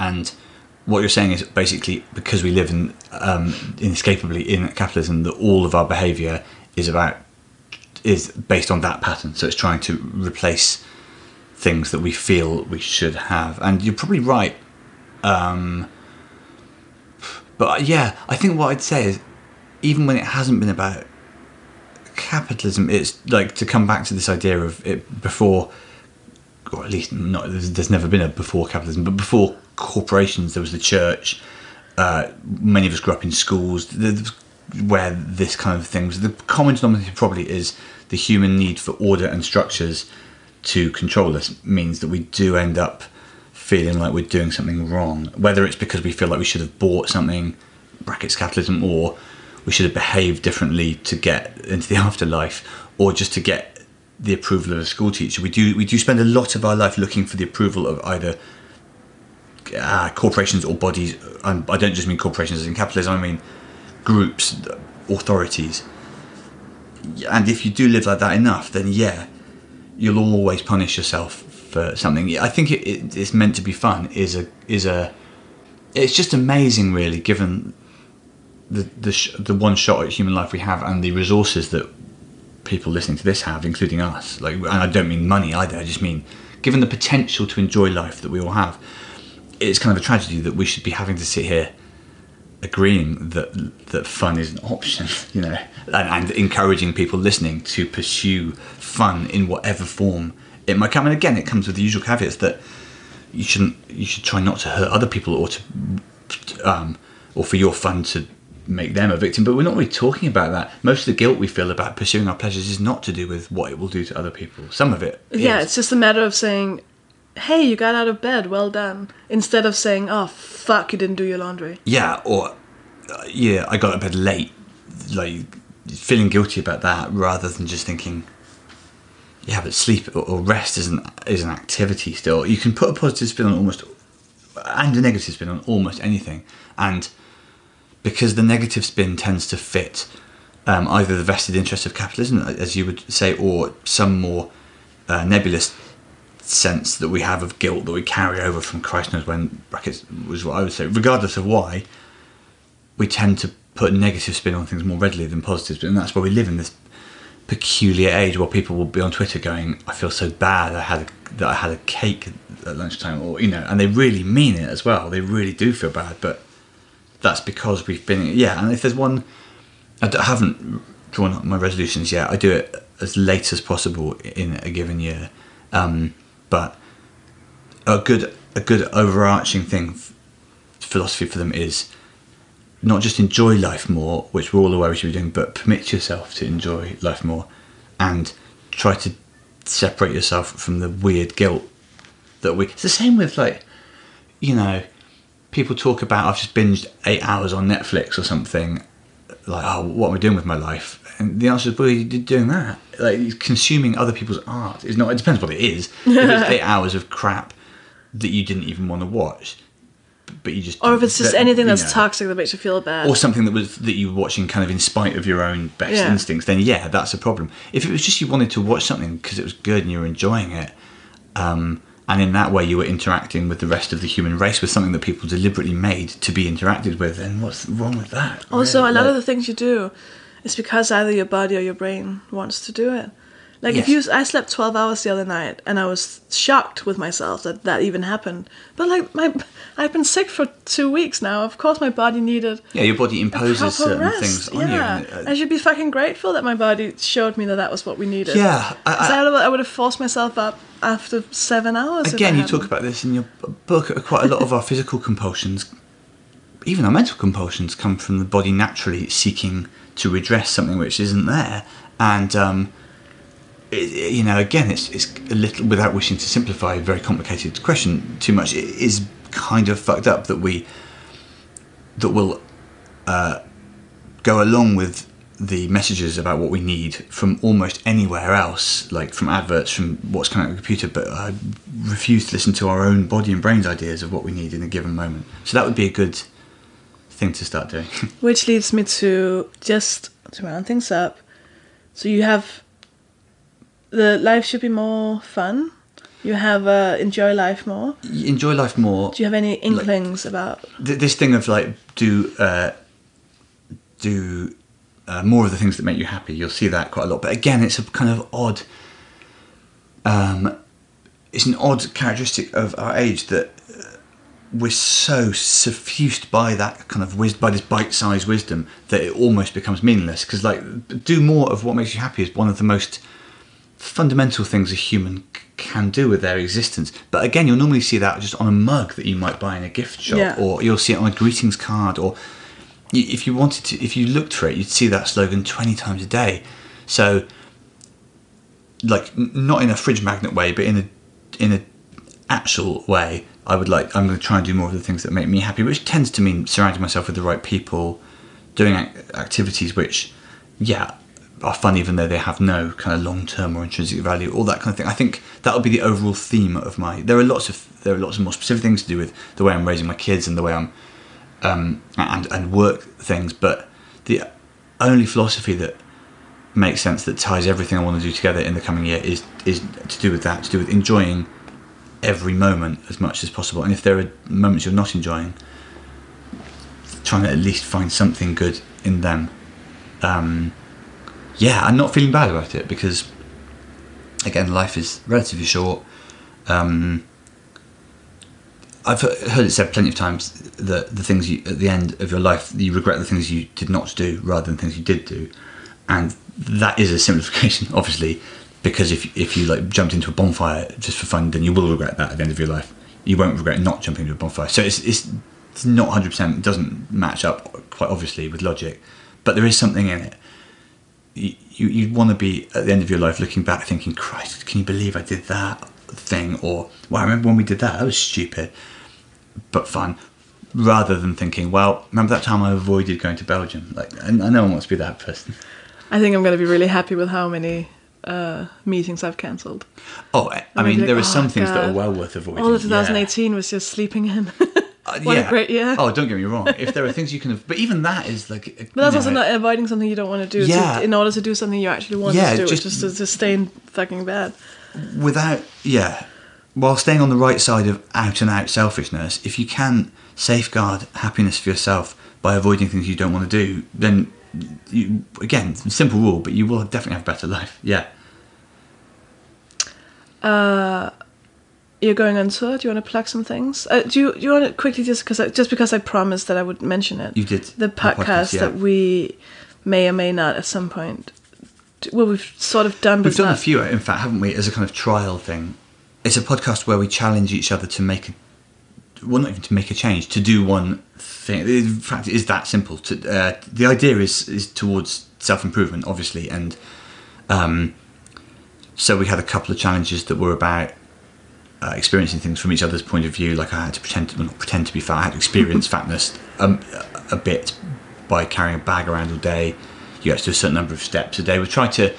Speaker 1: and what you're saying is basically because we live in um, inescapably in capitalism, that all of our behaviour is about is based on that pattern. So it's trying to replace things that we feel we should have. And you're probably right. Um, but uh, yeah, I think what I'd say is even when it hasn't been about capitalism, it's like to come back to this idea of it before, or at least not. There's, there's never been a before capitalism, but before corporations, there was the church. Uh, many of us grew up in schools where this kind of thing was. The common denominator probably is the human need for order and structures to control us means that we do end up feeling like we're doing something wrong, whether it's because we feel like we should have bought something, brackets capitalism, or we should have behaved differently to get into the afterlife, or just to get the approval of a school teacher. We do we do spend a lot of our life looking for the approval of either uh, corporations or bodies. I don't just mean corporations as in capitalism. I mean groups, authorities. And if you do live like that enough, then yeah, you'll always punish yourself for something. I think it, it, it's meant to be fun. Is a is a. It's just amazing, really, given the the sh- the one shot at human life we have and the resources that people listening to this have, including us. Like, and I don't mean money either. I just mean given the potential to enjoy life that we all have. It's kind of a tragedy that we should be having to sit here agreeing that that fun is an option, you know, and, and encouraging people listening to pursue fun in whatever form it might come. And again, it comes with the usual caveats that you shouldn't, you should try not to hurt other people or to, um, or for your fun to make them a victim. But we're not really talking about that. Most of the guilt we feel about pursuing our pleasures is not to do with what it will do to other people. Some of it,
Speaker 2: Yeah,
Speaker 1: is.
Speaker 2: it's just a matter of saying, "Hey, you got out of bed, well done," instead of saying, "Oh, fuck, you didn't do your laundry."
Speaker 1: yeah, or uh, yeah, I got to bed late, like feeling guilty about that rather than just thinking, yeah, but sleep or, or rest is an is an activity. Still, you can put a positive spin on almost and a negative spin on almost anything, and because the negative spin tends to fit um, either the vested interest of capitalism, as you would say, or some more uh, nebulous sense that we have of guilt that we carry over from Christ knows when brackets was what I would say. Regardless of why, we tend to put negative spin on things more readily than positive and that's why we live in this peculiar age where people will be on Twitter going, "I feel so bad. I had a, that I had a cake at lunchtime," or you know, and they really mean it as well. They really do feel bad, but that's because we've been yeah. And if there's one, I d- I haven't drawn up my resolutions yet. I do it as late as possible in a given year, um, but a good a good overarching thing philosophy for them is not just enjoy life more, which we're all aware we should be doing, but permit yourself to enjoy life more, and try to separate yourself from the weird guilt that we. It's the same with like, you know, people talk about I've just binged eight hours on Netflix or something. Like, oh, what am I doing with my life? And the answer is, well, you're doing that. Like, consuming other people's art is not. It depends what it is. if it's eight hours of crap that you didn't even want to watch, but you just
Speaker 2: Or if it's just
Speaker 1: that-
Speaker 2: anything
Speaker 1: you
Speaker 2: that's
Speaker 1: know
Speaker 2: toxic that makes you feel bad.
Speaker 1: or something that was that you were watching kind of in spite of your own best
Speaker 2: Yeah.
Speaker 1: instincts, then yeah, that's a problem. If it was just you wanted to watch something because it was good and you were enjoying it, um, and in that way you were interacting with the rest of the human race with something that people deliberately made to be interacted with, then what's wrong with that?
Speaker 2: Also,
Speaker 1: really?
Speaker 2: a lot of the things you do is because either your body or your brain wants to do it. Like if you, I slept twelve hours the other night, and I was shocked with myself that that even happened. But like my, I've been sick for two weeks now. Of course, my body needed
Speaker 1: yeah, your body imposes certain
Speaker 2: rest.
Speaker 1: things on
Speaker 2: yeah,
Speaker 1: you. and, uh,
Speaker 2: I should be fucking grateful that my body showed me that that was what we needed.
Speaker 1: Yeah, I- I-
Speaker 2: I, would- have forced myself up after seven hours.
Speaker 1: Again, you talk about this in your book. Quite a lot of our physical compulsions, even our mental compulsions, come from the body naturally seeking to redress something which isn't there. And um, it, you know, again, it's it's a little without wishing to simplify a very complicated question too much. It is kind of fucked up that we that will uh, go along with the messages about what we need from almost anywhere else, like from adverts, from what's coming out of the computer, but I refuse to listen to our own body and brain's ideas of what we need in a given moment. So that would be a good thing to start doing.
Speaker 2: Which leads me to just to round things up. So you have the life should be more fun. You have uh, enjoy life more.
Speaker 1: Enjoy life more.
Speaker 2: Do you have any inklings about?
Speaker 1: Th- this thing of like do uh, do uh, more of the things that make you happy. You'll see that quite a lot. But again, it's a kind of odd. Um, it's an odd characteristic of our age that uh, we're so suffused by that kind of wis- by this bite-sized wisdom that it almost becomes meaningless. Because like, do more of what makes you happy is one of the most fundamental things a human can do with their existence. But again, you'll normally see that just on a mug that you might buy in a gift shop,
Speaker 2: Yeah.
Speaker 1: or you'll see it on a greetings card, or if you wanted to, if you looked for it, you'd see that slogan twenty times a day. So, like, not in a fridge magnet way, but in a in a actual way, I would like. I'm going to try and do more of the things that make me happy, which tends to mean surrounding myself with the right people, doing activities which, yeah, are fun even though they have no kind of long term or intrinsic value, all that kind of thing. I think that would be the overall theme of my. There are lots of there are lots of more specific things to do with the way I'm raising my kids and the way I'm um, and and work things, but the only philosophy that makes sense that ties everything I want to do together in the coming year is is to do with that, to do with enjoying every moment as much as possible. And if there are moments you're not enjoying, trying to at least find something good in them. Um, yeah, I'm not feeling bad about it because, again, life is relatively short. Um, I've heard it said plenty of times that the things you at the end of your life you regret the things you did not do rather than things you did do, and that is a simplification, obviously, because if if you like jumped into a bonfire just for fun, then you will regret that at the end of your life. You won't regret not jumping into a bonfire. So it's it's, it's not hundred percent. It doesn't match up quite obviously with logic, but there is something in it. You you you'd want to be at the end of your life looking back, thinking, "Christ, can you believe I did that thing?" Or, well, I remember when we did that. That was stupid." but fun rather than thinking well remember that time i avoided going to belgium like I know one wants to be that person
Speaker 2: I think I'm going to be really happy with how many uh, meetings I've cancelled.
Speaker 1: oh i, I mean
Speaker 2: like,
Speaker 1: there are
Speaker 2: "Oh,
Speaker 1: some things that are well worth avoiding
Speaker 2: All of
Speaker 1: yeah.
Speaker 2: 2018 was just sleeping in.
Speaker 1: Uh,
Speaker 2: a great year.
Speaker 1: oh don't get me wrong if there are things you can have but even that is like
Speaker 2: But that's also not avoiding something you don't want to do.
Speaker 1: Yeah.
Speaker 2: in order to do something you actually want
Speaker 1: Yeah,
Speaker 2: to do,
Speaker 1: just-
Speaker 2: which is to, to stay in fucking bad.
Speaker 1: without yeah while staying on the right side of out and out selfishness if you can safeguard happiness for yourself by avoiding things you don't want to do then you again simple rule but you will definitely have a better life yeah
Speaker 2: You're going on tour. Do you want to plug some things? Uh, do you do you want to quickly just because just because I promised that I would mention it?
Speaker 1: You did.
Speaker 2: the podcast,
Speaker 1: podcast, yeah.
Speaker 2: that we may or may not at some point. Well, we've sort of done.
Speaker 1: We've done a few, in fact, haven't we, as a kind of trial thing? It's a podcast where we challenge each other to make a, well, not even to make a change, to do one thing. In fact, it is that simple. To, uh, the idea is is towards self improvement, obviously, and um, so we had a couple of challenges that were about uh, experiencing things from each other's point of view. Like I had to pretend, to, not pretend to be fat. I had to experience fatness um, a bit by carrying a bag around all day. You had to do a certain number of steps a day. We tried to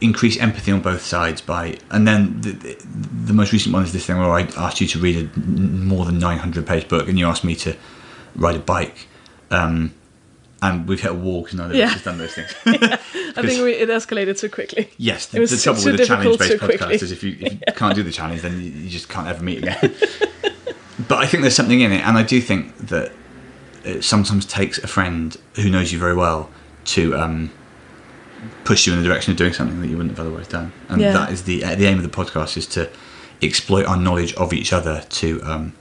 Speaker 1: increase empathy on both sides by, and then the, the, the most recent one is this thing where I asked you to read a more than 900 page book, and you asked me to ride a bike. Um, and we've hit a wall because neither of
Speaker 2: Yeah.
Speaker 1: us has done those things.
Speaker 2: I think we, it escalated too quickly.
Speaker 1: Yes, the,
Speaker 2: was
Speaker 1: the trouble with a challenge based
Speaker 2: difficult too
Speaker 1: podcast
Speaker 2: quickly.
Speaker 1: is if you, if you can't do the challenge, then you, you just can't ever meet again. but I think there's something in it, and I do think that it sometimes takes a friend who knows you very well to um, push you in the direction of doing something that you wouldn't have otherwise done. And
Speaker 2: Yeah.
Speaker 1: that is the uh, the aim of the podcast is to exploit our knowledge of each other to um,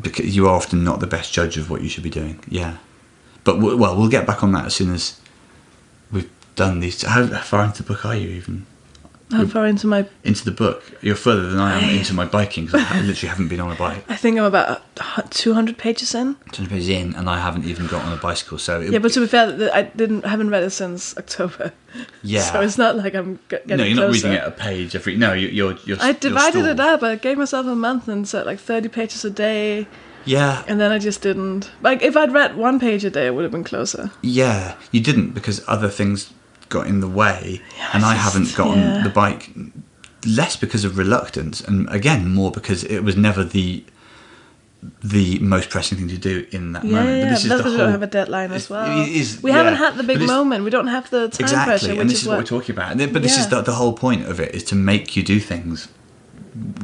Speaker 1: because you are often not the best judge of what you should be doing. Yeah, but w- well, we'll get back on that as soon as we've done these. How far into the book are you even?
Speaker 2: How far into my?
Speaker 1: into the book. You're further than I am into my biking because I literally haven't been on a bike.
Speaker 2: I think I'm about two hundred pages in.
Speaker 1: 200 pages in, and I haven't even got on a bicycle. So it,
Speaker 2: Yeah, but to be fair, I didn't haven't read it since October.
Speaker 1: yeah.
Speaker 2: So it's not like I'm getting
Speaker 1: no, you're not
Speaker 2: closer.
Speaker 1: reading it a page every. No, you- you're you're.
Speaker 2: I
Speaker 1: you're
Speaker 2: divided it up. I gave myself a month and set like 30 pages a day,
Speaker 1: Yeah,
Speaker 2: and then I just didn't. Like, if I'd read one page a day, it would have been closer.
Speaker 1: yeah. You didn't because other things got in the way, and I
Speaker 2: just-
Speaker 1: haven't gotten
Speaker 2: yeah.
Speaker 1: the bike. Less because of reluctance, and again more because it was never the the most pressing thing to do in that
Speaker 2: Yeah,
Speaker 1: moment.
Speaker 2: yeah,
Speaker 1: But this is the
Speaker 2: because we don't have a deadline as well.
Speaker 1: is-
Speaker 2: we haven't had the big moment. We don't have the time
Speaker 1: exactly,
Speaker 2: pressure, which
Speaker 1: and this
Speaker 2: is
Speaker 1: what, we're talking about. Then- But this is the, the whole point of it is to make you do things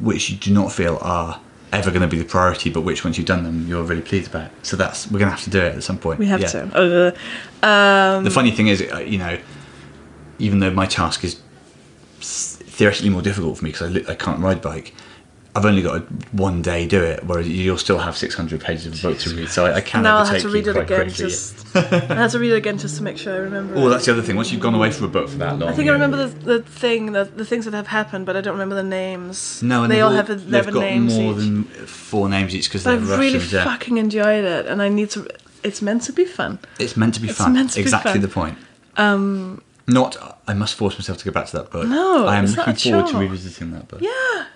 Speaker 1: which you do not feel are ever going to be the priority, but which once you've done them, you're really pleased about. So that's we're going to have to do it at some point.
Speaker 2: we have
Speaker 1: Yeah.
Speaker 2: to. Uh, um,
Speaker 1: The funny thing is, uh, you know, even though my task is theoretically more difficult for me because I, I can't ride bike. I've only got a one day to do it, whereas you'll still have 600 pages of a book to read. So I, I can
Speaker 2: now I'll have to read it again.
Speaker 1: quickly.
Speaker 2: Just I have to read it again just to make sure I remember.
Speaker 1: Oh,
Speaker 2: it.
Speaker 1: that's the other thing. Once you've gone away from a book for that long,
Speaker 2: I think I remember the, the thing, the, the things that have happened, but I don't remember the names.
Speaker 1: No, and
Speaker 2: they all have
Speaker 1: they've got
Speaker 2: names
Speaker 1: more
Speaker 2: each.
Speaker 1: than four names each because they're
Speaker 2: I've
Speaker 1: Russian.
Speaker 2: really fucking enjoyed it, and I need to. It's meant to be fun.
Speaker 1: It's meant to be
Speaker 2: It's
Speaker 1: fun.
Speaker 2: meant to be
Speaker 1: exactly
Speaker 2: fun.
Speaker 1: the point. Um, not. I must force myself to go back to that book.
Speaker 2: No,
Speaker 1: I am
Speaker 2: it's not
Speaker 1: looking
Speaker 2: a
Speaker 1: forward to revisiting that book.
Speaker 2: Yeah,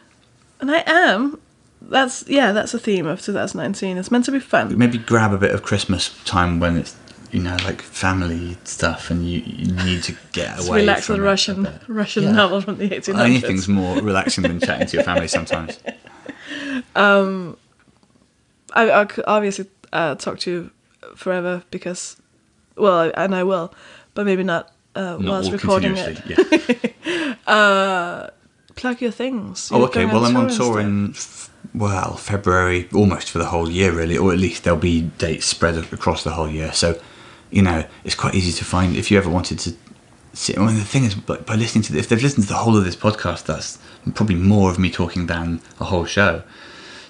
Speaker 2: and I am. That's yeah. That's the theme of 2019. It's meant to be fun.
Speaker 1: Maybe grab a bit of Christmas time when it's you know, like family stuff, and you, you need to get away.
Speaker 2: relax
Speaker 1: from a
Speaker 2: Russian. Russian
Speaker 1: Yeah.
Speaker 2: novel from the 1800s.
Speaker 1: Anything's more relaxing than chatting to your family sometimes.
Speaker 2: I, I could obviously uh, talk to you forever because, well, and I will, but maybe not, uh,
Speaker 1: Not
Speaker 2: whilst recording it.
Speaker 1: Yeah.
Speaker 2: Plug your things.
Speaker 1: Oh,
Speaker 2: You're
Speaker 1: okay. Well, I'm on tour in well February, almost for the whole year, really, or at least there'll be dates spread across the whole year. So, you know, it's quite easy to find if you ever wanted to. See, well, the thing is, like, by listening to this, if they've listened to the whole of this podcast, that's probably more of me talking than a whole show.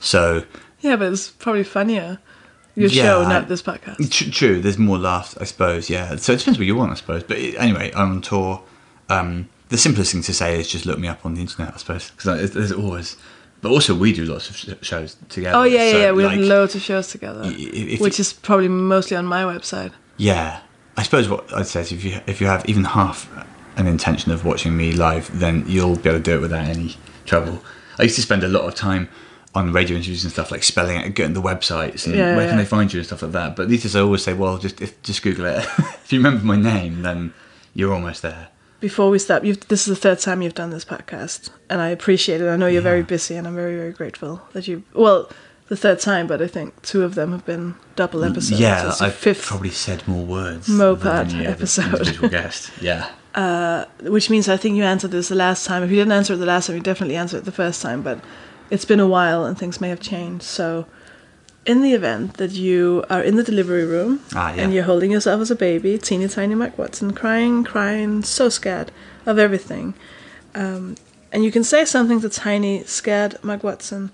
Speaker 1: So,
Speaker 2: Yeah, but it's probably funnier. Your
Speaker 1: Yeah,
Speaker 2: show,
Speaker 1: I-
Speaker 2: not this podcast.
Speaker 1: Tr- True, there's more laughs, I suppose. Yeah, so it depends what you want, I suppose. But it, anyway, I'm on tour. Um, the simplest thing to say is just look me up on the internet, I suppose, because there's always. But also, we do lots of shows together.
Speaker 2: Oh yeah, yeah,
Speaker 1: so,
Speaker 2: yeah. We
Speaker 1: like,
Speaker 2: have loads of shows together,
Speaker 1: if
Speaker 2: which is probably mostly on my website.
Speaker 1: Yeah, I suppose what I'd say is if you if you have even half an intention of watching me live, then you'll be able to do it without any trouble. I used to spend a lot of time on radio interviews and stuff like spelling it, getting the websites and
Speaker 2: Yeah,
Speaker 1: where
Speaker 2: yeah.
Speaker 1: can they find you and stuff like that. But these days I always say, well, just if just Google it. if you remember my name, then you're almost there.
Speaker 2: Before we stop, you've, this is the third time you've done this podcast, and I appreciate it. I know you're very busy, and I'm very, very grateful that you. Well, the third time, but I think two of them have been double episodes.
Speaker 1: Mm, yeah,
Speaker 2: It's the
Speaker 1: I've
Speaker 2: fifth,
Speaker 1: probably said more words
Speaker 2: Moped
Speaker 1: than
Speaker 2: episode.
Speaker 1: guest. Yeah.
Speaker 2: which means I think you answered this the last time. If you didn't answer it the last time, you definitely answered it the first time. But it's been a while, and things may have changed. So, in the event that you are in the delivery room
Speaker 1: Ah, yeah.
Speaker 2: and you're holding yourself as a baby, teeny tiny Mark Watson, crying, crying, so scared of everything, um, and you can say something to tiny, scared Mark Watson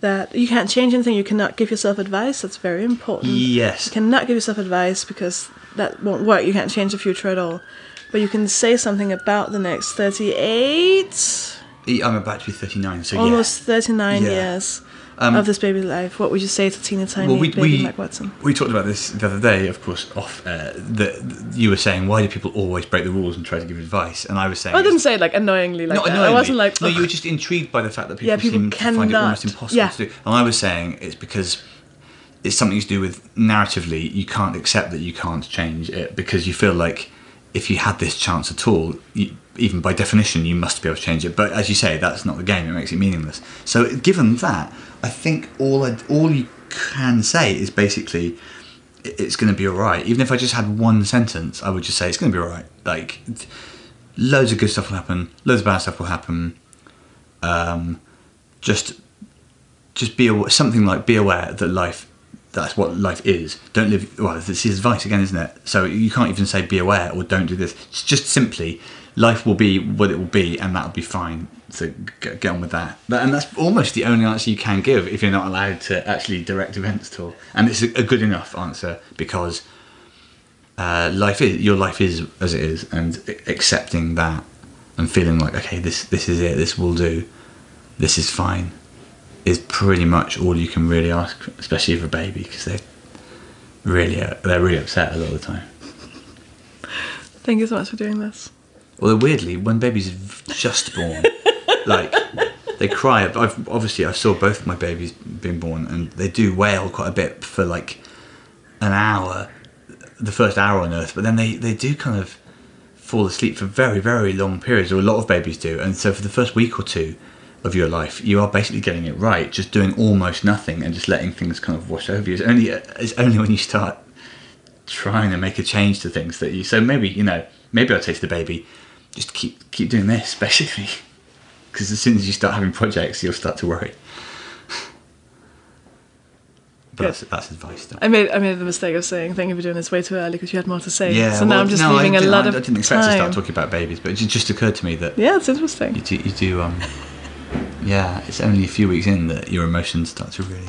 Speaker 2: that you can't change anything. You cannot give yourself advice. That's very important.
Speaker 1: Yes.
Speaker 2: You cannot give yourself advice because that won't work. You can't change the future at all. But you can say something about the next 38,
Speaker 1: I'm about to be 39, so
Speaker 2: almost 39
Speaker 1: Yeah.
Speaker 2: years
Speaker 1: Um,
Speaker 2: of this baby's life. What would you say to teeny tiny
Speaker 1: Well, we,
Speaker 2: baby
Speaker 1: we,
Speaker 2: Mark Watson?
Speaker 1: we talked about this the other day, of course, off. Uh, that you were saying, why do people always break the rules and try to give advice? And I was saying,
Speaker 2: I didn't say it like annoyingly like
Speaker 1: not
Speaker 2: that. I wasn't like,
Speaker 1: no, you were just intrigued by the fact that people,
Speaker 2: Yeah, people
Speaker 1: seem to find it almost impossible
Speaker 2: Yeah.
Speaker 1: to do. And I was saying it's because it's something to do with narratively. You can't accept that you can't change it because you feel like if you had this chance at all, you, even by definition, you must be able to change it. But as you say, that's not the game. It makes it meaningless. So, given that, I think all I, all you can say is basically it's going to be all right. Even if I just had one sentence, I would just say it's going to be all right. Like loads of good stuff will happen, loads of bad stuff will happen. Um, just just be aware, something like be aware that life that's what life is. Don't live well. This is advice again, isn't it? So you can't even say be aware or don't do this. It's just simply life will be what it will be, and that'll be fine. So get, get on with that. And that's almost the only answer you can give if you're not allowed to actually direct events at all. And it's a, a good enough answer because uh, life is your life is as it is, and accepting that and feeling like okay, this this is it. This will do. This is fine is pretty much all you can really ask, especially for a baby, because they really uh, they're really upset a lot of the time.
Speaker 2: Thank you so much for doing this.
Speaker 1: Although weirdly, when babies are just born, like they cry. I've obviously I saw both my babies being born, and they do wail quite a bit for like an hour, the first hour on Earth. But then they they do kind of fall asleep for very very long periods, or a lot of babies do. And so for the first week or two of your life, you are basically getting it right, just doing almost nothing and just letting things kind of wash over you. It's only it's only when you start trying to make a change to things that you. So maybe you know, maybe I'll to the baby, just keep keep doing this, basically, because as soon as you start having projects, you'll start to worry. But that's, that's advice, though.
Speaker 2: I made I made the mistake of saying thank you for doing this way too early because you had more to say.
Speaker 1: Yeah,
Speaker 2: so now I'm just
Speaker 1: no,
Speaker 2: leaving
Speaker 1: I
Speaker 2: a
Speaker 1: didn't,
Speaker 2: lot
Speaker 1: I,
Speaker 2: of
Speaker 1: I didn't expect
Speaker 2: time.
Speaker 1: to start talking about babies, but it just occurred to me that
Speaker 2: Yeah, it's interesting.
Speaker 1: you do, you do. Um, yeah, it's only a few weeks in that your emotions start to really.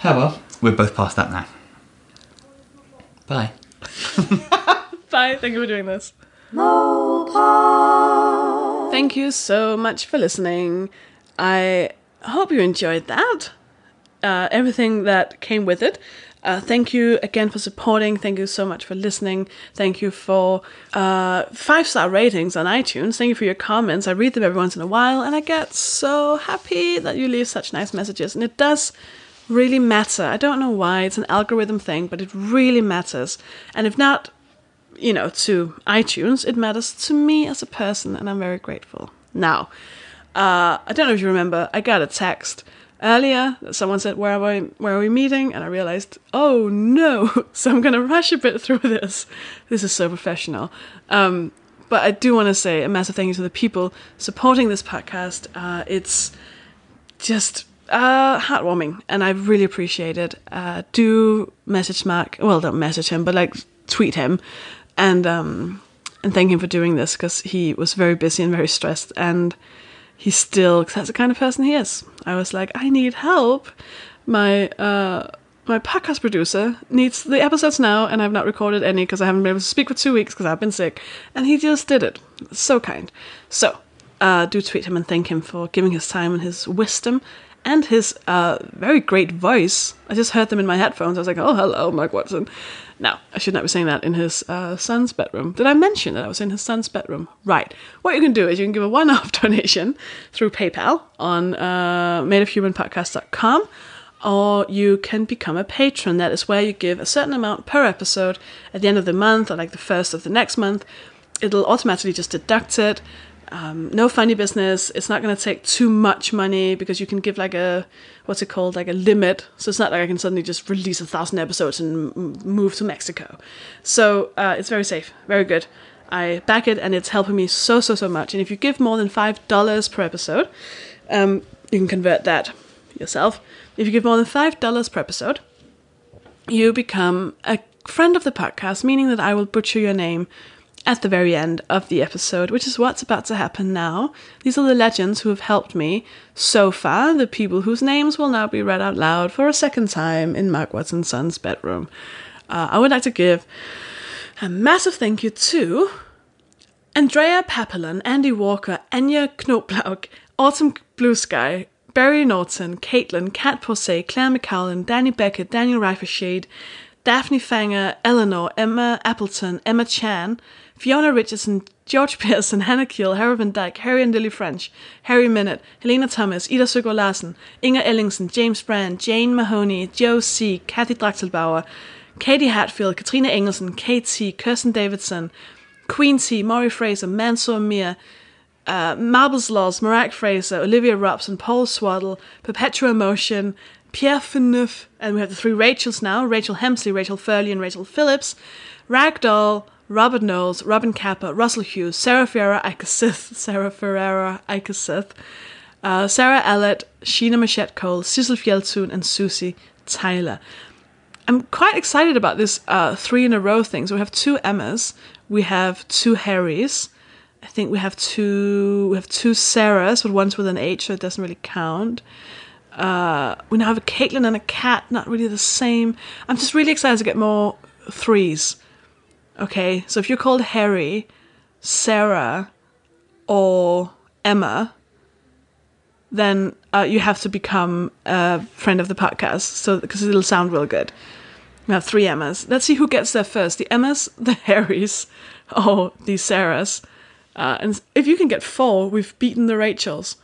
Speaker 1: How well? We're both past that now. Bye.
Speaker 2: Bye. Thank you for doing this.
Speaker 3: Mopar.
Speaker 2: Thank you so much for listening. I hope you enjoyed that. Uh, everything that came with it. Uh, thank you again for supporting. Thank you so much for listening. Thank you for uh, five star ratings on iTunes. Thank you for your comments. I read them every once in a while, and I get so happy that you leave such nice messages. And it does really matter. I don't know why. It's an algorithm thing, but it really matters. And if not, you know, to iTunes, it matters to me as a person, and I'm very grateful. Now, uh, I don't know if you remember, I got a text earlier that someone said, "Where are we? Where are we meeting?" And I realized, oh no! So I'm gonna rush a bit through this. This is so professional. Um, but I do want to say a massive thank you to the people supporting this podcast. Uh, it's just uh, heartwarming, and I really appreciate it. Uh, do message Mark. Well, don't message him, but like tweet him, and um, and thank him for doing this because he was very busy and very stressed, and he still cause that's the kind of person he is. I was like, I need help. My uh, my podcast producer needs the episodes now, and I've not recorded any because I haven't been able to speak for two weeks because I've been sick, and he just did it. So kind. So uh, do tweet him and thank him for giving his time and his wisdom and his uh, very great voice. I just heard them in my headphones. I was like, oh, hello, Mark Watson. No, I should not be saying that in his uh, son's bedroom. Did I mention that I was in his son's bedroom? Right. What you can do is you can give a one off donation through PayPal on uh, madeofhumanpodcast.com or you can become a patron. That is where you give a certain amount per episode at the end of the month or like the first of the next month. It'll automatically just deduct it. Um, no funny business. It's not going to take too much money because you can give like a what's it called, like a limit. So it's not like I can suddenly just release a thousand episodes and m- move to Mexico. So uh, it's very safe, very good. I back it, and it's helping me so so so much. And if you give more than five dollars per episode, um, you can convert that yourself. If you give more than five dollars per episode, you become a friend of the podcast, meaning that I will butcher your name at the very end of the episode, which is what's about to happen now. These are the legends who have helped me so far, the people whose names will now be read out loud for a second time in Mark Watson's son's bedroom. Uh, I would like to give a massive thank you to Andrea Papillon, Andy Walker, Anya Knoblauch, Autumn Blue Sky, Barry Norton, Caitlin, Kat Posey, Claire McCowlin, Danny Beckett, Daniel Reifenshade, Daphne Fanger, Eleanor, Emma Appleton, Emma Chan, Fiona Richardson, George Pearson, Hannah Keel, Harry Van Dyke, Harry and Lily French, Harry Minute, Helena Thomas, Ida Søgaard Larsen, Inger Ellingsen, James Brand, Jane Mahoney, Joe C., Kathy Draxelbauer, Katie Hatfield, Katrina Engelsen, Kate C., Kirsten Davidson, Queen T., Maury Fraser, Mansour Mir, uh, Marbles Laws, Marak Fraser, Olivia Robson, Paul Swaddle, Perpetual Motion, Pierre Fineuf, and we have the three Rachels now Rachel Hemsley, Rachel Furley, and Rachel Phillips, Ragdoll, Robert Knowles, Robin Kappa, Russell Hughes, Sarah Ferreira Icasith, Sarah Ferreira Icasith, uh, Sarah Ellett, Sheena Machette Cole, Cecil Fjeltun, and Susie Tyler. I'm quite excited about this uh, three in a row thing. So we have two Emmas, we have two Harrys, I think we have two we have two Sarahs, but one's with an H, so it doesn't really count. Uh, we now have a Caitlin and a cat, not really the same. I'm just really excited to get more threes. Okay, so if you're called Harry, Sarah, or Emma, then uh, you have to become a friend of the podcast. So because it'll sound real good. We have three Emmas. Let's see who gets there first: the Emmas, the Harrys, or the Sarahs. Uh, and if you can get four, we've beaten the Rachels.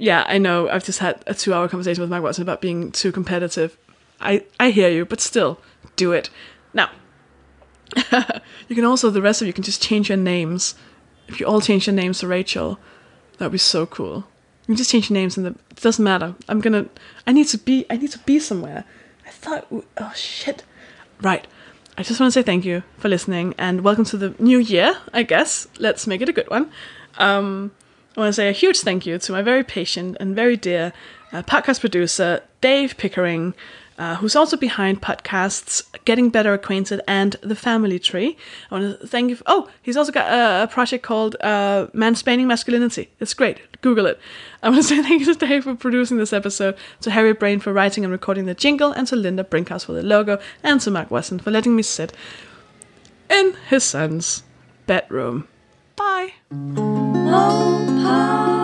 Speaker 2: Yeah, I know. I've just had a two-hour conversation with Mark Watson about being too competitive. I I hear you, but still, do it now. you can also the rest of you can just change your names. If you all change your names to Rachel, that would be so cool. You can just change your names, and it doesn't matter. I'm gonna. I need to be. I need to be somewhere. I thought. Oh shit. Right. I just want to say thank you for listening and welcome to the new year. I guess let's make it a good one. Um, I want to say a huge thank you to my very patient and very dear uh, podcast producer Dave Pickering uh, who's also behind podcasts Getting Better Acquainted and The Family Tree. I want to thank you. For, oh, he's also got a, a project called uh, Mansplaining Masculinity. It's great. Google it. I want to say thank you to Dave for producing this episode, to Harriet Braine for writing and recording the jingle, and to Linda Brinkhaus for the logo, and to Mark Watson for letting me sit in his son's bedroom. Bye
Speaker 3: no.